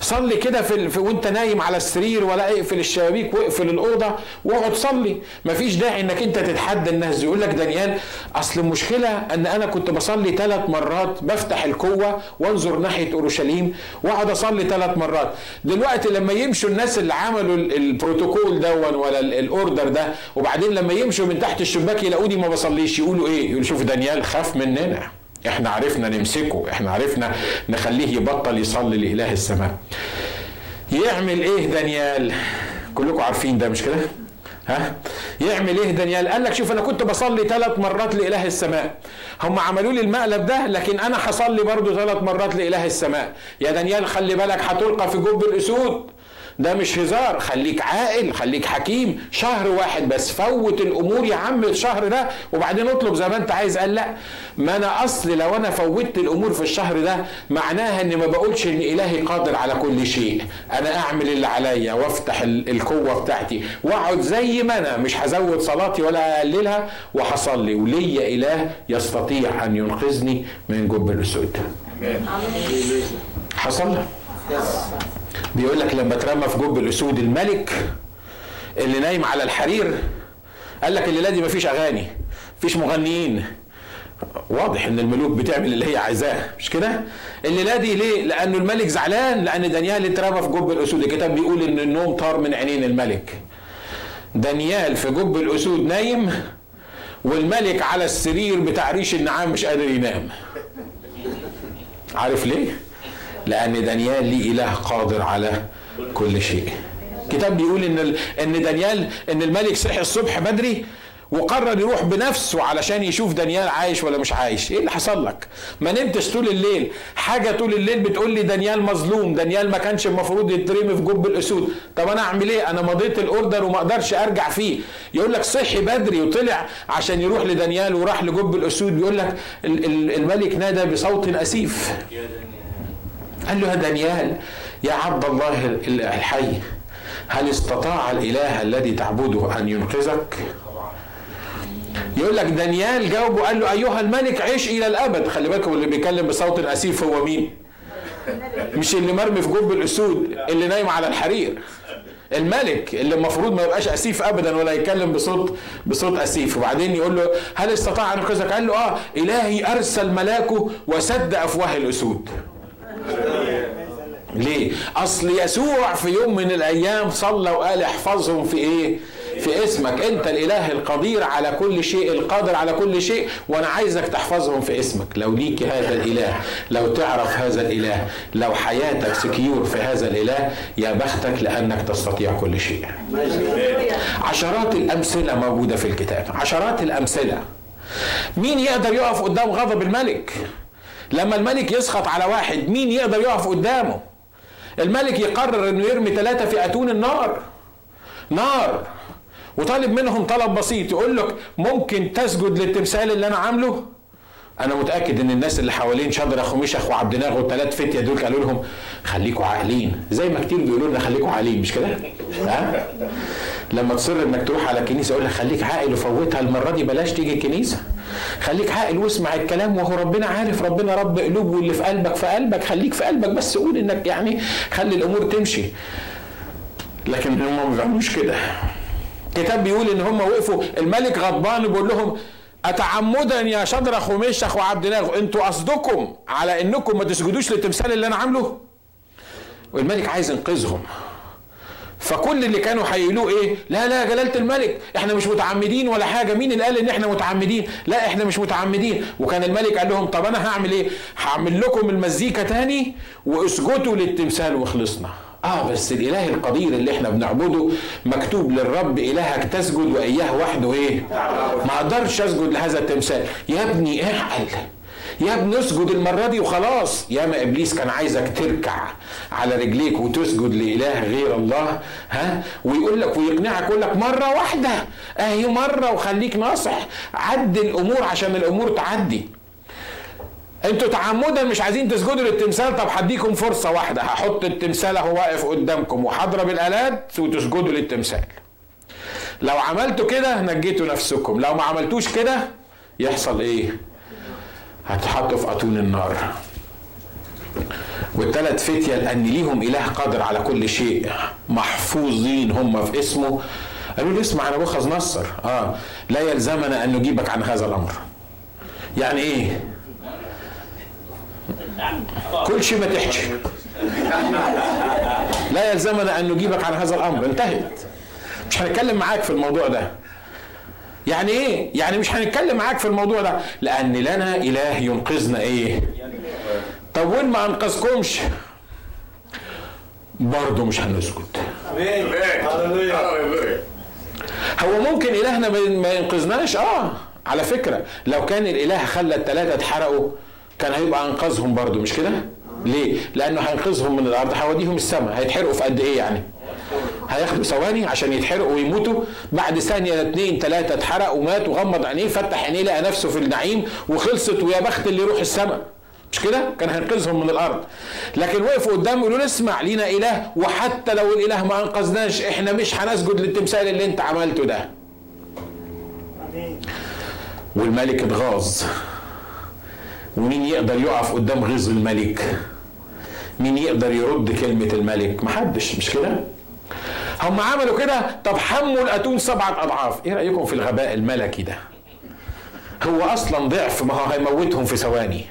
صلي كده في, في وانت نايم على السرير ولا اقفل الشبابيك واقفل الأوضة واقعد صلي. مفيش داعي انك انت تتحدى الناس. يقول لك دانيال أصل المشكلة ان أنا كنت بصلي ثلاث مرات بفتح القوة وانظر ناحية أورشليم واقعد اصلي ثلاث مرات. دلوقتي لما يمشوا الناس اللي عملوا البروتوكول دون ولا الأوردر ده وبعدين لما يمشوا من تحت الشباك يلاقوني ما بصليش يقولوا إيه؟ يقولوا شوف دانيال خاف مننا. إحنا عرفنا نمسكه إحنا عرفنا نخليه يبطل يصلي لإله السماء. يعمل إيه دانيال؟ كلكم عارفين ده مش كده؟ ها؟ يعمل إيه دانيال؟ قال لك شوف أنا كنت بصلي ثلاث مرات لإله السماء. هم عملوا لي المقلب ده لكن أنا هصلي برضو ثلاث مرات لإله السماء. يا دانيال خلي بالك هتلقى في جب الأسود. ده مش هزار. خليك عاقل خليك حكيم. شهر واحد بس فوت الأمور يا عم الشهر ده وبعدين اطلب زي ما انت عايز. قال لا. ما أنا أصل لو أنا فوتت الأمور في الشهر ده معناها ان ما بقولش إن إلهي قادر على كل شيء. أنا أعمل اللي عليا وأفتح القوة بتاعتي. وأقعد زي ما أنا. مش هزود صلاتي ولا أقللها. وهصلي. وليا إله يستطيع أن ينقذني من جب الاسود حصل؟ بيقول لك لما اترمى في جب الأسود الملك اللي نايم على الحرير قال لك الليلة دي مفيش أغاني مفيش مغنيين. واضح إن الملوك بتعمل اللي هي عايزاه مش كده؟ الليلة دي ليه؟ لأنه الملك زعلان لأن دانيال اترمى في جب الأسود. الكتاب بيقول إن النوم طار من عينين الملك. دانيال في جب الأسود نايم والملك على السرير بتاع ريش النعام مش قادر ينام. عارف ليه؟ لأن دانيال ليه إله قادر على كل شيء. الكتاب بيقول إن إن دانيال إن الملك صحي الصبح بدري وقرر يروح بنفسه علشان يشوف دانيال عايش ولا مش عايش. إيه اللي حصل لك؟ ما نمتش طول الليل. حاجة طول الليل بتقول لي دانيال مظلوم دانيال ما كانش المفروض يترمي في جب الأسود. طب أنا أعمل إيه؟ أنا مضيت الأوردر وما أقدرش أرجع فيه. يقول لك صحي بدري وطلع عشان يروح لدانيال وراح لجب الأسود. بيقول لك الملك نادى بصوت أسيف. قال له يا دانيال يا عبد الله الحي هل استطاع الإله الذي تعبده أن ينقذك؟ يقول لك دانيال جاوبه قال له أيها الملك عيش إلى الأبد. خلي بالكم اللي بيتكلم بصوت اسيف هو مين؟ مش اللي مرمي في جب الأسود اللي نايم على الحرير. الملك اللي المفروض ما يبقاش أسيف ابدا ولا يتكلم بصوت بصوت أسيف. وبعدين يقول له هل استطاع أن ينقذك؟ قال له آه إلهي أرسل ملاكه وسد أفواه الأسود. ليه؟ أصل يسوع في يوم من الأيام صلى وقال احفظهم في إيه؟ في اسمك. أنت الإله القدير على كل شيء القادر على كل شيء وأنا عايزك تحفظهم في اسمك. لو ليك هذا الإله لو تعرف هذا الإله لو حياتك سكيور في هذا الإله يا بختك لأنك تستطيع كل شيء. عشرات الأمثلة موجودة في الكتاب. عشرات الأمثلة. مين يقدر يقف قدام غضب الملك؟ لما الملك يسخط على واحد مين يقدر يقف قدامه؟ الملك يقرر إنه يرمي ثلاثة في أتون النار. نار. وطالب منهم طلب بسيط يقول لك ممكن تسجد للتمثال اللي أنا عامله؟ أنا متأكد إن الناس اللي حوالين شجرة خميشخ وعبد ناغ والثلاث فتية دول قالوا لهم خليكوا عاقلين. زي ما كتير بيقولوا لنا خليكوا عاقلين مش كده؟ ها؟ لما تصر إنك تروح على الكنيسه يقول لك خليك عاقل وفوتها المرة دي بلاش تيجي الكنيسة. خليك عاقل واسمع الكلام وهو ربنا عارف ربنا رب قلوب واللي في قلبك في قلبك خليك في قلبك بس قول إنك يعني خلي الأمور تمشي. لكن هم ما بيعملوش كده. الكتاب بيقول إن هم وقفوا الملك غضبان بيقول لهم اتعمدا يا شدرخ ومشخ وعبد ناغ أنتوا قصدكم على إنكم ما تسجدوش للتمثال اللي أنا عامله؟ والملك عايز ينقذهم. فكل اللي كانوا هيقولوه إيه؟ لا لا جلالة الملك. إحنا مش متعمدين ولا حاجة. مين اللي قال إن إحنا متعمدين؟ لا إحنا مش متعمدين. وكان الملك قال لهم طب أنا هعمل إيه؟ هعمل لكم المزيكا تاني واسجدوا للتمثال وخلصنا. آه بس الإله القدير اللي إحنا بنعبده مكتوب للرب إلهك تسجد وإياه وحده إيه؟ ما أقدرش أسجد لهذا التمثال. يا ابني اعقل يا ابني اسجد المرة دي وخلاص. يا ما إبليس كان عايزك تركع على رجليك وتسجد لإله غير الله ها؟ ويقول لك ويقنعك يقول لك مرة واحدة. أهي مرة وخليك ناصح. عد الأمور عشان الأمور تعدي. أنتوا تعمدا مش عايزين تسجدوا للتمثال؟ طب هديكم فرصة واحدة. هحط التمثال أهو واقف قدامكم وهضرب الالات وتسجدوا للتمثال. لو عملتوا كده نجيتوا نفسكم. لو ما عملتوش كده يحصل إيه؟ هتحطوا في اتون النار. والثلاث فتية لأن ليهم إله قادر على كل شيء. محفوظين هم في اسمه. قالوا لي اسمع أنا بوخذ نصر. آه. لا يلزمنا أن نجيبك عن هذا الأمر. يعني إيه؟ كل شيء ما تحكي. لا يلزمنا أن نجيبك عن هذا الأمر. انتهت. مش هنتكلم معاك في الموضوع ده. يعني إيه؟ يعني مش هنتكلم معاك في الموضوع ده. لأن لنا إله ينقذنا إيه؟ طب وين ما أنقذكمش؟ برضه مش هنسكت. هو ممكن إلهنا ما ينقذناش؟ آه على فكرة. لو كان الإله خلى الثلاثه اتحرقوا كان هيبقى أنقذهم برضو مش كده؟ ليه؟ لأنه هينقذهم من الأرض هيوديهم السماء. هيتحرقوا في قد إيه يعني؟ هياخدوا ثواني عشان يتحرقوا ويموتوا. بعد ثانية اثنين ثلاثة اتحرق ومات وغمض عينيه فتح عينيه لقى نفسه في النعيم وخلصت ويا بخت اللي يروح السماء. مش كده؟ كان هينقذهم من الأرض. لكن وقفوا قدام يقولوا اسمع لينا إله وحتى لو الإله ما أنقذناش إحنا مش هنسجد للتمثال اللي انت عملته ده. والملك اتغاظ. ومين يقدر يقف قدام غيظ الملك؟ مين يقدر يرد كلمة الملك؟ محدش مش كده؟ هم عملوا كده؟ طب حموا الأتون سبعة أضعاف. إيه رأيكم في الغباء الملكي ده؟ هو أصلا ضعف ما هو هيموتهم في ثواني.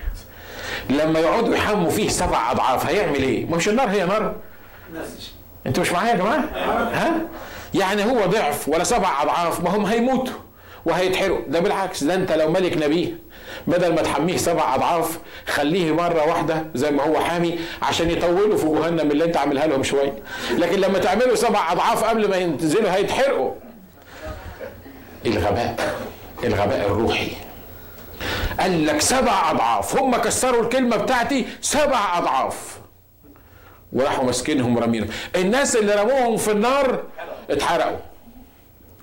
لما يقعدوا يحموا فيه سبع أضعاف هيعمل إيه؟ ما مش النار هي نار. أنتوا مش معايا يا جماعة؟ ها؟ يعني هو ضعف ولا سبع أضعاف ما هم هيموتوا وهيتحرقوا. ده بالعكس ده أنت لو ملك نبيه بدل ما تحميه سبع اضعاف خليه مرة واحدة زي ما هو حامي عشان يطولوا في جهنم اللي انت عاملها لهم شوية. لكن لما تعملوا سبع اضعاف قبل ما ينزلوا هيتحرقوا. الغباء الغباء الروحي. قال لك سبع اضعاف هم كسروا الكلمة بتاعتي سبع اضعاف. وراحوا ماسكينهم ورامينهم الناس اللي رموهم في النار اتحرقوا.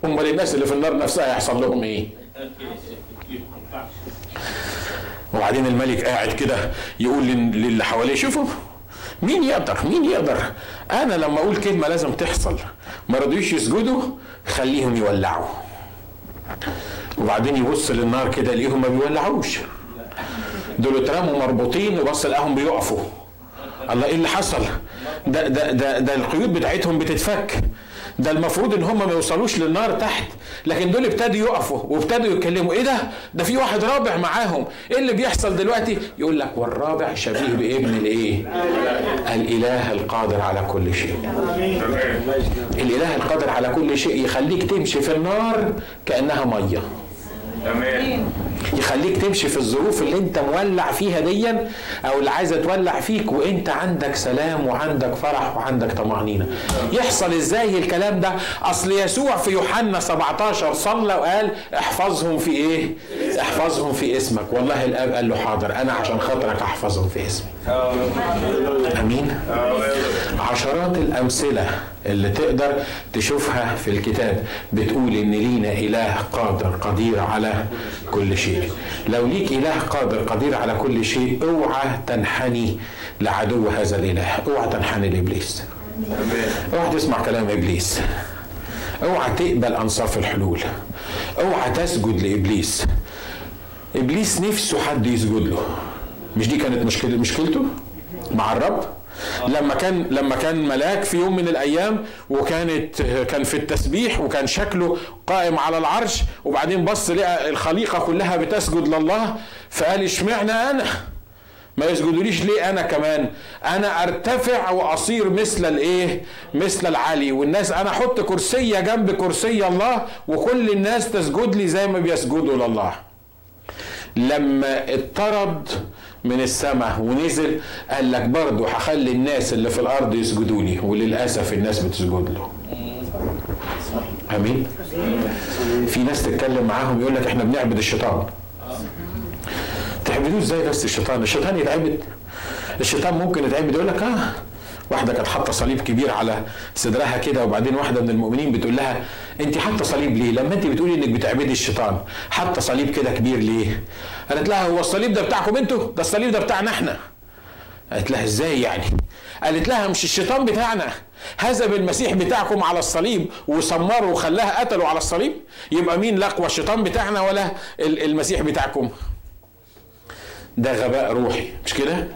امال الناس اللي في النار نفسها هيحصل لهم إيه؟ وبعدين الملك قاعد كده يقول للي حواليه شوفوا مين يقدر مين يقدر؟ أنا لما أقول كلمة لازم تحصل. ما رضيوش يسجدوا خليهم يولعوا. وبعدين يبص للنار كده يلاقيهم ما بيولعوش. دول اترموا مربوطين وبص لقاهم بيقفوا. الله إيه اللي حصل؟ ده ده ده, ده القيود بتاعتهم بتتفك. ده المفروض إن هم ما يوصلوش للنار تحت. لكن دول ابتدوا يقفوا وابتدوا يتكلموا. إيه ده؟ ده في واحد رابع معاهم. إيه اللي بيحصل دلوقتي؟ يقول لك والرابع شبيه بابن الإيه؟ الإله القادر على كل شيء. الإله القادر على كل شيء يخليك تمشي في النار كأنها مية. تمام يخليك تمشي في الظروف اللي انت مولع فيها ديا أو اللي عايزة تولع فيك وانت عندك سلام وعندك فرح وعندك طمأنينة. يحصل إزاي الكلام ده؟ أصل يسوع في يوحنا 17 صلى وقال احفظهم في إيه؟ احفظهم في اسمك. والله الأب قال له حاضر أنا عشان خاطرك أحفظهم في اسمي. آمين. عشرات الأمثلة اللي تقدر تشوفها في الكتاب بتقول إن لينا إله قادر قدير على كل شيء. لو ليك إله قادر قدير على كل شيء أوعى تنحني لعدو هذا الإله. أوعى تنحني لإبليس. أوعى تسمع كلام إبليس. أوعى تقبل أنصاف الحلول. أوعى تسجد لإبليس. إبليس نفسه حد يسجد له. مش دي كانت مشكله مشكلته؟ مع الرب؟ لما كان لما كان ملاك في يوم من الأيام وكانت كان في التسبيح وكان شكله قائم على العرش وبعدين بص لقى الخليقة كلها بتسجد لله فقال اشمعنى أنا؟ ما يسجدوليش ليه أنا كمان؟ أنا أرتفع وأصير مثل الإيه؟ مثل العلي والناس أنا أحط كرسيه جنب كرسي الله وكل الناس تسجد لي زي ما بيسجدوا لله. لما اضطرد من السماء ونزل قال لك برضه هخلي الناس اللي في الأرض يسجدوا لي وللأسف الناس بتسجد له. آمين. في ناس تتكلم معاهم يقول لك إحنا بنعبد الشيطان. تعبدوه إزاي بس الشيطان؟ الشيطان يتعبد. الشيطان ممكن يتعبد يقول لك آه واحدة كانت حاطة صليب كبير على صدرها كده وبعدين واحدة من المؤمنين بتقول لها أنت حاطة صليب ليه؟ لما أنت بتقولي إنك بتعبدي الشيطان حاطة صليب كده كبير ليه؟ قالت لها هو الصليب ده بتاعكم أنتوا؟ ده الصليب ده بتاعنا إحنا. قالت لها إزاي يعني؟ قالت لها مش الشيطان بتاعنا هزم المسيح بتاعكم على الصليب وسمره وخلاها قتلوا على الصليب يبقى مين لقوى الشيطان بتاعنا ولا المسيح بتاعكم ده غباء روحي مش كده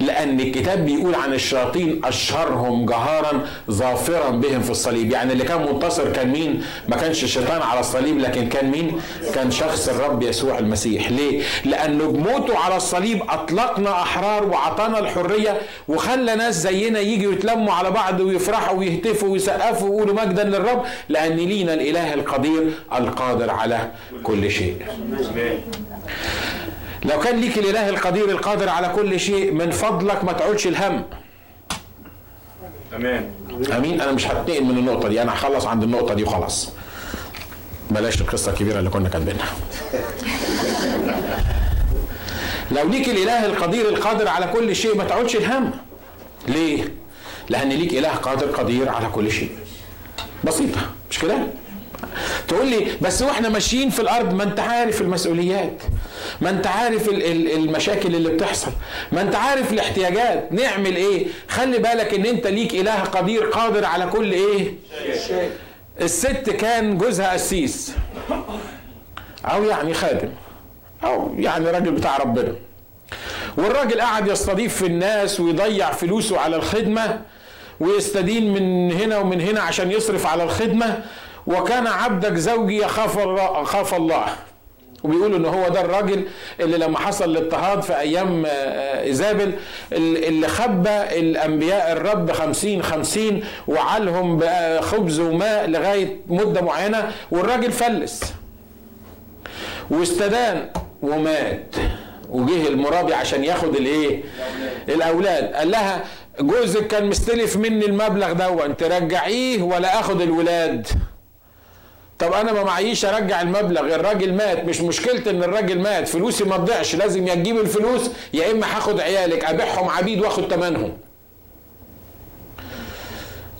لأن الكتاب بيقول عن الشياطين أشهرهم جهارا ظافرا بهم في الصليب. يعني اللي كان منتصر كان مين؟ ما كانش الشيطان على الصليب لكن كان مين؟ كان شخص الرب يسوع المسيح. ليه؟ لأنه بموته على الصليب أطلقنا أحرار وعطانا الحرية وخلى ناس زينا يجوا يتلموا على بعض ويفرحوا ويهتفوا ويسقفوا ويقولوا مجدا للرب لأن لينا الإله القدير القادر على كل شيء. لو كان ليك الإله القدير القادر على كل شيء من فضلك ما تعودش الهم. تمام آمين. أنا مش هتنقل من النقطة دي. أنا هخلص عند النقطة دي وخلاص. بلاش القصة الكبيرة اللي كنا كاتبينها. لو ليك الإله القدير القادر على كل شيء ما تعودش الهم. ليه؟ لأن ليك إله قادر قدير على كل شيء. بسيطة. مش كده؟ تقول لي بس وإحنا ماشيين في الأرض ما أنت عارف المسؤوليات ما أنت عارف المشاكل اللي بتحصل ما أنت عارف الاحتياجات. نعمل إيه؟ خلي بالك إن أنت ليك إله قدير قادر على كل إيه؟ الست كان جوزها قسيس. أو يعني خادم. أو يعني راجل بتاع ربنا. والراجل قعد يستضيف في الناس ويضيع فلوسه على الخدمة ويستدين من هنا ومن هنا عشان يصرف على الخدمة. وكان عبدك زوجي يخاف خاف الله. وبيقولوا إن هو ده الراجل اللي لما حصل الاضطهاد في أيام ايزابل اللي خبى الأنبياء الرب خمسين خمسين وعلهم خبز وماء لغاية مدة معينة والراجل فلس. واستدان ومات. وجه المرابي عشان ياخد الإيه؟ الأولاد. قال لها جوزك كان مستلف مني المبلغ ده ترجعيه ولا آخد الولاد. طب أنا ما معيش ارجع المبلغ الراجل مات مش مشكلة ان الراجل مات فلوسي ما تضيعش لازم يا تجيب الفلوس يا اما هاخد عيالك ابيعهم عبيد واخد تمنهم.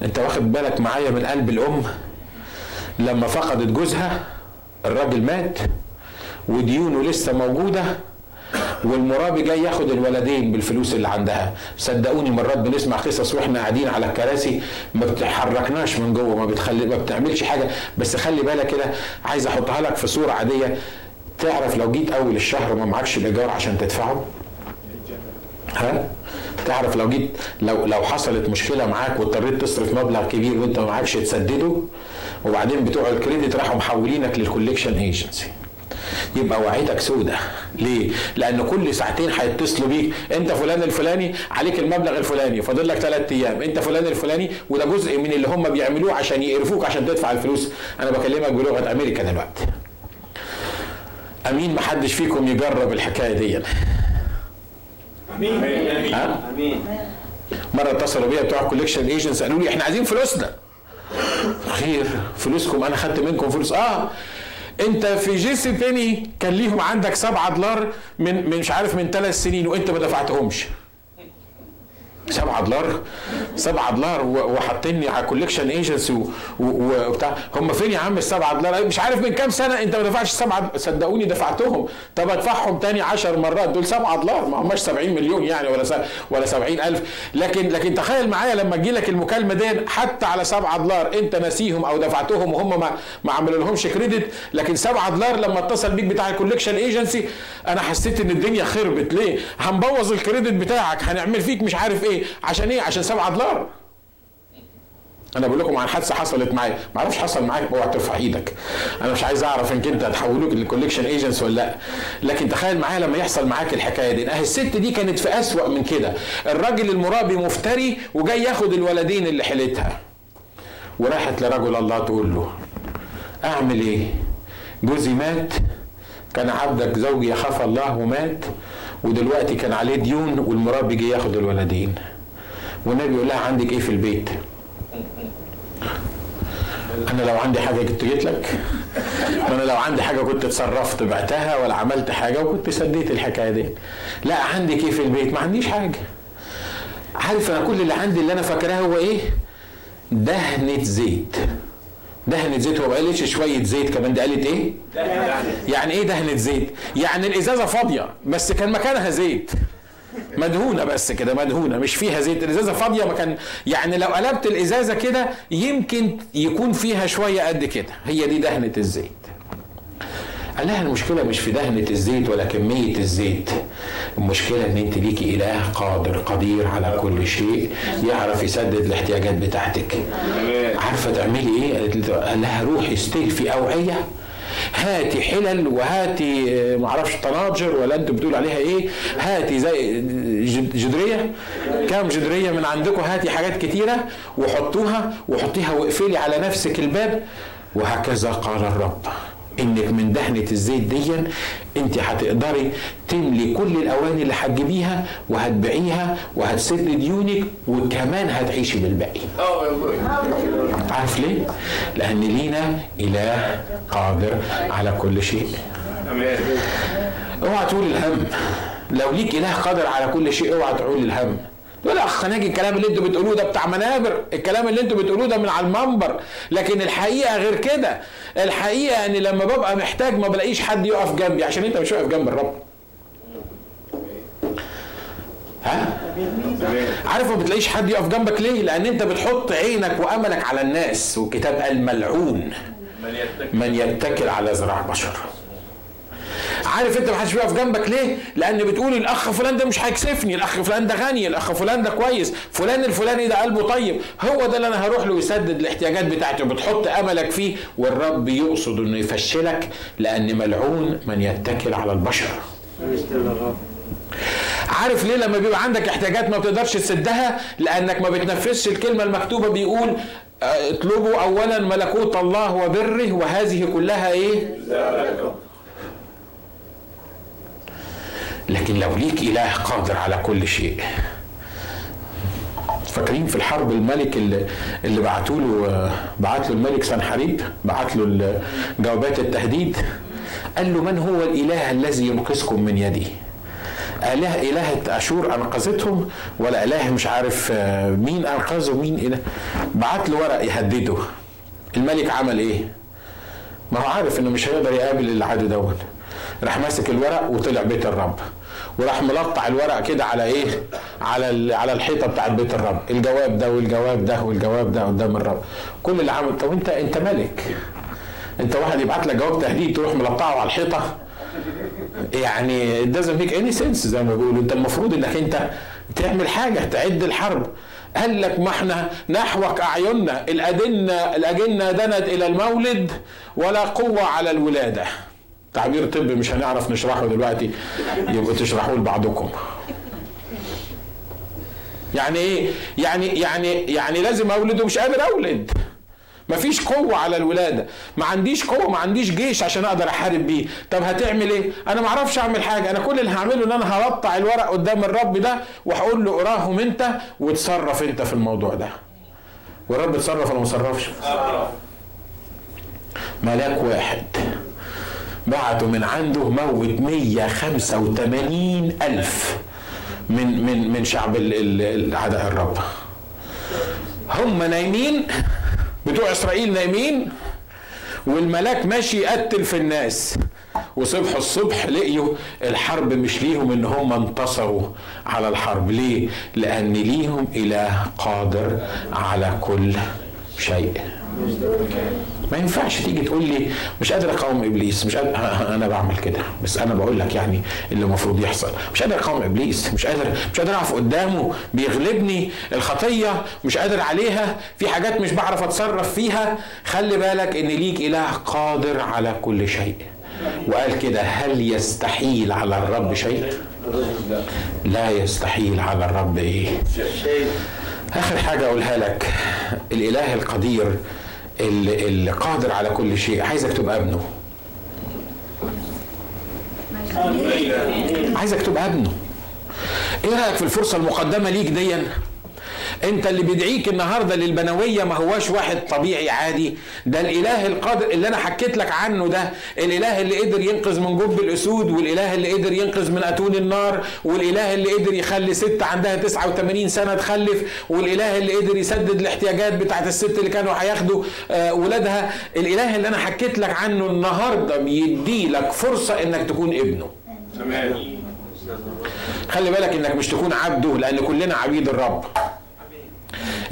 انت واخد بالك معايا من قلب الام؟ لما فقدت جوزها الراجل مات وديونه لسه موجودة والمرابي جاي ياخد الولدين بالفلوس اللي عندها. صدقوني مرات بنسمع قصص وإحنا قاعدين على الكراسي ما بتحركناش من جوه ما بتخلي ما بتعملش حاجة. بس خلي بالك كده عايز أحطها لك في صورة عادية. تعرف لو جيت أول الشهر وما معكش الايجار عشان تدفعه؟ ها؟ تعرف لو جيت لو لو حصلت مشكلة معاك واضطريت تصرف مبلغ كبير وانت ما معكش تسدده؟ وبعدين بتوع ال credit راحوا محولينك لل collection agency يبقى وقعتك سودة. ليه؟ لأن كل ساعتين هيتصلوا بيك. أنت فلان الفلاني عليك المبلغ الفلاني. فاضل لك ثلاث أيام. أنت فلان الفلاني وده جزء من اللي هم بيعملوه عشان يقرفوك عشان تدفع الفلوس. أنا بكلمك بلغة أمريكا دلوقتي. أمين محدش فيكم يجرب الحكاية دي. أمين. أمين. مرة اتصلوا بيا بتوع collection agents قالوا لي إحنا عايزين فلوسنا. خير فلوسكم أنا خدت منكم فلوس. آه انت في JCPenney كان ليهم عندك 7 دولار من مش عارف من ثلاث سنين وانت ما دفعتهمش. 7 دولار. 7 دولار وحاطيني على collection agency وبتاع. هم فين يا عم ال 7 دولار مش عارف من كام سنة أنت ما دفعتش 7 صدقوني دفعتهم. طب أدفعهم تاني 10 مرات. دول 7 دولار. ما هماش 70 مليون يعني ولا ولا 70 ألف. لكن لكن تخيل معايا لما تجي لك المكالمة دي حتى على 7 دولار. أنت ناسيهم أو دفعتهم وهم ما ما عملوا لهمش credit لكن 7 دولار لما اتصل بيك بتاع ال collection agency أنا حسيت إن الدنيا خربت. ليه؟ هنبوظ ال credit بتاعك. هنعمل فيك مش عارف إيه. عشان إيه؟ عشان 7 دولار. أنا بقول لكم عن حادثة حصلت معايا. ما أعرفش حصل معاك اوعى ترفع إيدك. أنا مش عايز اعرف ان انت هتحولوك لل collection agents ولا لا. لكن تخيل معايا لما يحصل معاك الحكاية دي. اهي الست دي كانت في أسوأ من كده. الراجل المرابي مفتري وجاي ياخد الولدين اللي حيلتها وراحت لرجل الله تقول له أعمل إيه؟ جوزي مات. كان عبدك زوجي يخاف الله ومات. ودلوقتي كان عليه ديون والمربي جه ياخد الولدين. والنبي يقول لها عندك إيه في البيت؟ أنا لو عندي حاجة كنت جيت لك. أنا لو عندي حاجة كنت اتصرفت بعتها ولا عملت حاجة وكنت سديت الحكاية دي. لا عندك إيه في البيت؟ ما عنديش حاجة. عارف أنا كل اللي عندي اللي أنا فاكراه هو إيه؟ دهنة زيت. دهنة زيت هو ما قالتش شوية زيت كمان دي قالت إيه؟ يعني إيه دهنة زيت؟ يعني الإزازة فاضية بس كان مكانها زيت مدهونة بس كده مدهونة مش فيها زيت الإزازة فاضية مكان يعني لو قلبت الإزازة كده يمكن يكون فيها شوية قد كده هي دي دهنة الزيت قال لها المشكلة مش في دهنة الزيت ولا كمية الزيت. المشكلة إن أنت ليكي إله قادر قدير على كل شيء يعرف يسدد الاحتياجات بتاعتك. عارفة تعملي إيه؟ قال لها روحي استلفي أوعية. هاتي حلل وهاتي معرفش طناجر ولا أنتوا بتقول عليها إيه؟ هاتي زي جدرية. كام جدرية من عندكم؟ هاتي حاجات كتيرة وحطوها وحطيها واقفلي على نفسك الباب. وهكذا قال الرب. انك من دهنة الزيت دي أنت هتقدري تملي كل الأواني اللي هتجيبيها وهتبيعيها وهتسد ديونك وكمان هتعيشي بالباقي. عارف ليه؟ لأن لينا إله قادر على كل شيء. اوعى تقول الهم. لو ليك إله قادر على كل شيء اوعى تقول الهم. يقول أخ ناجي الكلام اللي أنتوا بتقولوه ده بتاع منابر الكلام اللي أنتوا بتقولوه ده من على المنبر. لكن الحقيقة غير كده. الحقيقة إن لما ببقى محتاج ما بلاقيش حد يقف جنبي عشان انت مش واقف جنب الرب. ها؟ عارف ما بتلاقيش حد يقف جنبك ليه؟ لأن انت بتحط عينك وأملك على الناس والكتاب قال ملعون. من يتكل على ذراع بشر. عارف انت ما حدش بيقف جنبك ليه؟ لأن بتقول الأخ فلان ده مش هيكسفني، الأخ فلان ده غني، الأخ فلان ده كويس، فلان الفلاني ده قلبه طيب، هو ده اللي أنا هروح له يسدد الاحتياجات بتاعتي وبتحط أملك فيه والرب يقصد إنه يفشلك لأن ملعون من يتكل على البشر. عارف ليه لما بيبقى عندك احتياجات ما بتقدرش تسدها لأنك ما بتنفذش الكلمة المكتوبة بيقول اطلبوا اولا ملكوت الله وبره وهذه كلها إيه؟ لكن لو ليك إله قادر على كل شيء. فاكرين في الحرب الملك اللي, اللي بعتوا له بعت له الملك سنحريب بعت له جوابات التهديد قال له من هو الإله الذي ينقذكم من يدي؟ آلهة إلهة أشور أنقذتهم ولا إله مش عارف آه، مين أنقذه مين إله؟ بعت له ورق يهدده. الملك عمل إيه؟ ما هو عارف إنه مش هيقدر يقابل العدو دون راح ماسك الورق وطلع بيت الرب. وراح ملطع الورق كده على إيه؟ على على الحيطة بتاعت بيت الرب. الجواب ده والجواب ده والجواب ده قدام الرب. كل اللي عمل طب انت أنت ملك. أنت واحد يبعت لك جواب تهديد تروح ملطعه على الحيطة؟ يعني doesn't make any sense زي ما بيقولوا. أنت المفروض إنك أنت تعمل حاجة تعد الحرب. قال لك ما إحنا نحوك أعيننا. الادنه الأجنة دنت إلى المولد ولا قوة على الولادة. تعبير طبي مش هنعرف نشرحه دلوقتي يبقوا تشرحوه لبعضكم. يعني إيه؟ يعني يعني يعني لازم أولد ومش قادر أولد. مفيش قوة على الولادة. ما عنديش قوة ما عنديش جيش عشان أقدر أحارب بيه. طب هتعمل إيه؟ أنا ما أعرفش أعمل حاجة. أنا كل اللي هعمله إن أنا هقطع الورق قدام الرب ده وهقول له اراهم أنت وتصرف أنت في الموضوع ده. والرب اتصرف ولا ما صرفش ملاك واحد. بعتوا من عنده موت 185 ألف من من من شعب أعداء الرب. هم نايمين؟ بتوع إسرائيل نايمين؟ والملاك ماشي يقتل في الناس. وصبح الصبح لقيوا الحرب مش ليهم إن هم انتصروا على الحرب. ليه؟ لأن ليهم إله قادر على كل شيء. ما ينفعش تيجي تقول لي مش قادر أقاوم إبليس مش قادر أنا بعمل كده. بس أنا بقول لك يعني اللي المفروض يحصل. مش قادر أقاوم إبليس مش قادر مش قادر أقف قدامه بيغلبني الخطية مش قادر عليها في حاجات مش بعرف أتصرف فيها. خلي بالك إن ليك إله قادر على كل شيء. وقال كده هل يستحيل على الرب شيء؟ لا يستحيل على الرب إيه؟ آخر حاجة أقولها لك. الإله القدير اللي, قادر على كل شيء. عايزك تبقى ابنه. عايزك تبقى ابنه. إيه رأيك في الفرصة المقدمة ليك ديا؟ انت اللي بيدعيك النهارده للبنوية ما هواش واحد طبيعي عادي. ده الإله القادر اللي أنا حكيت لك عنه ده. الإله اللي قدر ينقذ من جب الأسود والإله اللي قدر ينقذ من أتون النار والإله اللي قدر يخلي ست عندها 89 سنة تخلف والإله اللي قدر يسدد الاحتياجات بتاعت الست اللي كانوا هياخدوا آه ولادها. الإله اللي أنا حكيت لك عنه النهارده بيدي لك فرصة إنك تكون ابنه. تمام. خلي بالك إنك مش تكون عبده لأن كلنا عبيد الرب.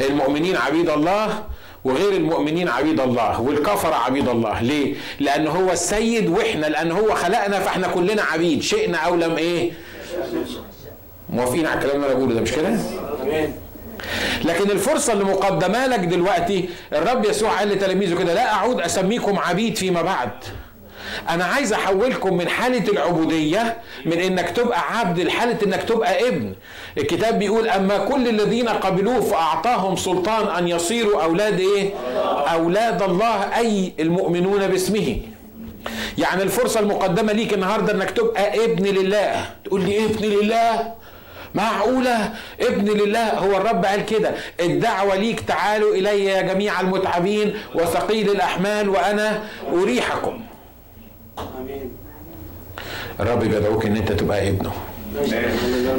المؤمنين عبيد الله وغير المؤمنين عبيد الله والكفر عبيد الله. ليه؟ لأن هو السيد وإحنا لأن هو خلقنا فإحنا كلنا عبيد. شئنا أو لم إيه؟ موافقين على الكلام اللي أنا بقوله ده مش كده؟ لكن الفرصة اللي مقدمة لك دلوقتي الرب يسوع قال لتلاميذه كده لا أعود أسميكم عبيد فيما بعد. أنا عايز احولكم من حالة العبودية من انك تبقى عبد لحالة انك تبقى ابن. الكتاب بيقول أما كل الذين قبلوه فأعطاهم سلطان أن يصيروا أولاد إيه؟ أولاد الله أي المؤمنون باسمه. يعني الفرصة المقدمة ليك النهارده إنك تبقى ابن لله. تقول لي ابن لله؟ معقولة؟ ابن لله. هو الرب قال كده الدعوة ليك تعالوا إلي يا جميع المتعبين وثقيل الأحمال وأنا أريحكم. الرب بيدعوك إن أنت تبقى ابنه.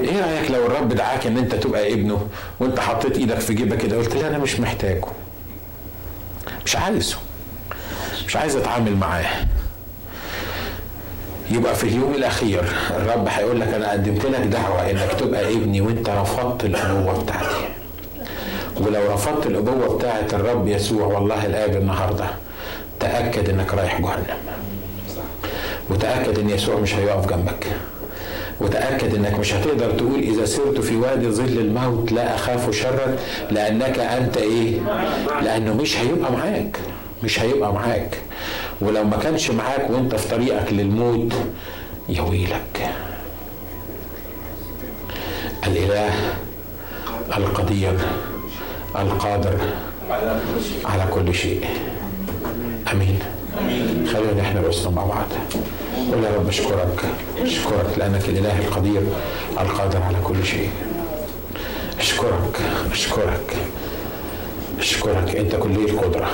إيه رأيك لو الرب دعاك إن أنت تبقى ابنه وأنت حطيت إيدك في جيبك كده قلت أنا مش محتاجه. مش عايزه. مش عايز أتعامل معاه. يبقى في اليوم الأخير الرب هيقول لك أنا قدمت لك دعوة إنك تبقى ابني وأنت رفضت الأبوة بتاعتي. ولو رفضت الأبوة بتاعت الرب يسوع والله الآب النهارده تأكد إنك رايح جهنم. وتاكد إن يسوع مش هيقف جنبك. وتأكد إنك مش هتقدر تقول إذا سرت في وادي ظل الموت لا أخاف شرا لأنك أنت إيه؟ لأنه مش هيبقى معاك. مش هيبقى معاك. ولو ما كانش معاك وأنت في طريقك للموت يا ويلك الإله القدير القادر على كل شيء. آمين. خلينا إحنا بس مع بعض. قول يا رب أشكرك. أشكرك لأنك الإله القدير القادر على كل شيء. أشكرك أشكرك أشكرك. أنت كلي القدرة.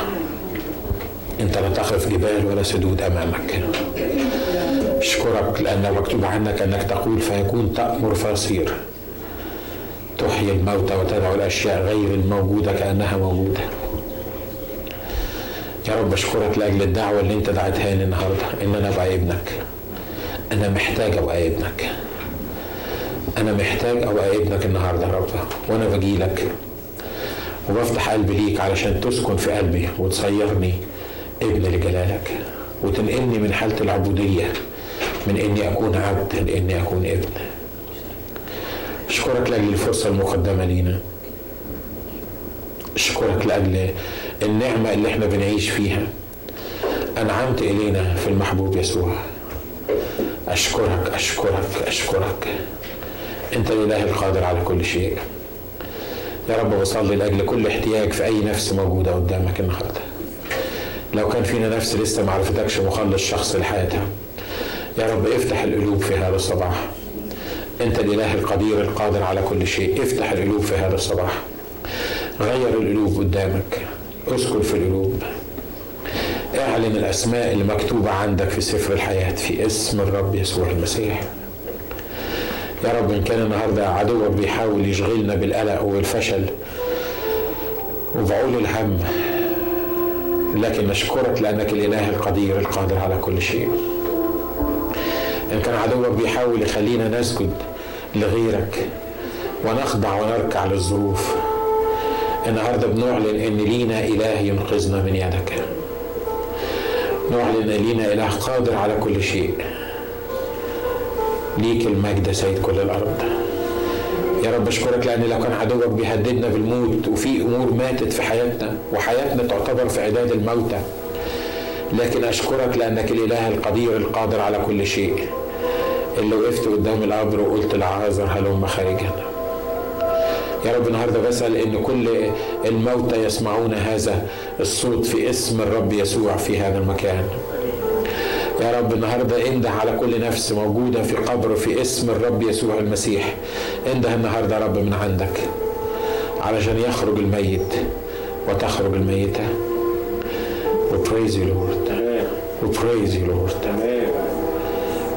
أنت لا تخف جبال ولا سدود أمامك. أشكرك لأن مكتوب عنك أنك تقول فيكون تأمر فيصير تحيي الموتى وتدعو الأشياء غير الموجودة كأنها موجودة. يا رب أشكرك لأجل الدعوة اللي أنت دعيتها لي النهارده. إن أنا أبقى ابنك. أنا محتاج أبقى ابنك أنا محتاج أبقى ابنك النهارده يا رب. وأنا باجي لك. وبفتح قلبي ليك علشان تسكن في قلبي وتصيرني ابن لجلالك. وتنقلني من حالة العبودية من إني أكون عبد لإني أكون ابن. أشكرك لأجل الفرصة المقدمة لينا. أشكرك لأجل النعمة اللي إحنا بنعيش فيها. أنعمت إلينا في المحبوب يسوع. أشكرك أشكرك أشكرك. أنت الإله القادر على كل شيء. يا رب بصلي لأجل كل احتياج في أي نفس موجودة قدامك النهارده. لو كان فينا نفس لسه ما عرفتكش مخلص شخص لحياتها يا رب افتح القلوب في هذا الصباح. أنت الإله القدير القادر على كل شيء افتح القلوب في هذا الصباح. غير القلوب قدامك اسكن في القلوب. اعلن الأسماء اللي مكتوبة عندك في سفر الحياة في اسم الرب يسوع المسيح. يا رب إن كان النهارده عدوك بيحاول يشغلنا بالقلق والفشل وبعول الهم لكن نشكرك لأنك الإله القدير القادر على كل شيء. إن كان عدوك بيحاول يخلينا نسجد لغيرك ونخضع ونركع للظروف. النهارده بنعلن إن لينا إله ينقذنا من يدك. نعلن لينا إله قادر على كل شيء. ليك المجد سيد كل الأرض. يا رب أشكرك لأن لو كان عدوك بيهددنا بالموت وفي أمور ماتت في حياتنا وحياتنا تعتبر في عداد الموتى لكن أشكرك لأنك الإله القدير القادر على كل شيء. اللي وقفت قدام القبر وقلت لعازر هلم خارجا يا رب النهارده بسأل إن كل الموتى يسمعون هذا الصوت في اسم الرب يسوع في هذا المكان. يا رب النهارده انده على كل نفس موجودة في قبر في اسم الرب يسوع المسيح. انده النهارده يا رب من عندك. علشان يخرج الميت وتخرج الميتة. We praise you Lord. We praise you Lord.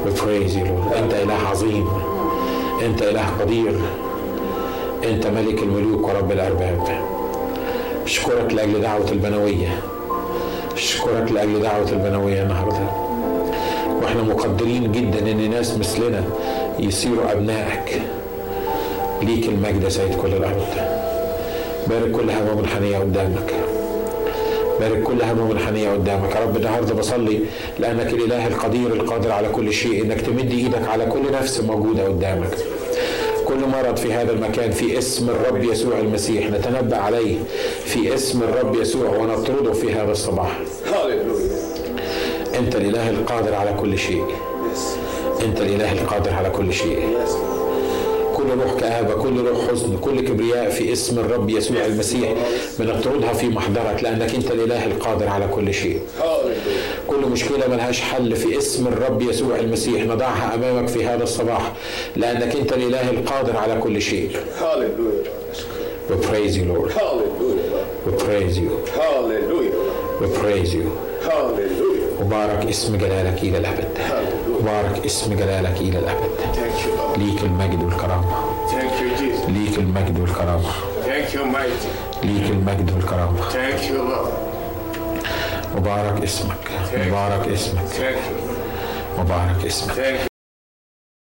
We praise you Lord. انت إله عظيم. انت إله قدير. انت ملك الملوك ورب الارباب. اشكرك لأجل دعوة البنوية. اشكرك لأجل دعوة البنوية النهارده. وإحنا مقدرين جدا إن ناس مثلنا يصيروا أبنائك ليك المجد يا سيد كل الأرض. بارك كل همم منحنية قدامك. بارك كل همم منحنية قدامك. يا رب النهارده بصلي لأنك الإله القدير القادر على كل شيء إنك تمد إيدك على كل نفس موجودة قدامك. كل مرض في هذا المكان في اسم الرب يسوع المسيح. نتنبأ عليه في اسم الرب يسوع ونطرده في هذا الصباح. أنت الإله القادر على كل شيء. أنت الإله القادر على كل شيء. كل روح كآبة كل روح حزن كل كبرياء في اسم الرب يسوع المسيح. بنطردها في محضرك لأنك أنت الإله القادر على كل شيء. كل مشكلة ملهاش حل في اسم الرب يسوع المسيح. نضعها أمامك في هذا الصباح لأنك أنت الإله القادر على كل شيء. We praise you Lord. We praise you. We praise you. مبارك اسم جلالك إلى الأبد. مبارك اسم جلالك إلى الأبد. ليك المجد والكرامة. ليك المجد والكرامة. ليك المجد والكرامة. Thank you, Lord. مبارك اسمك مبارك اسمك. مبارك اسمك.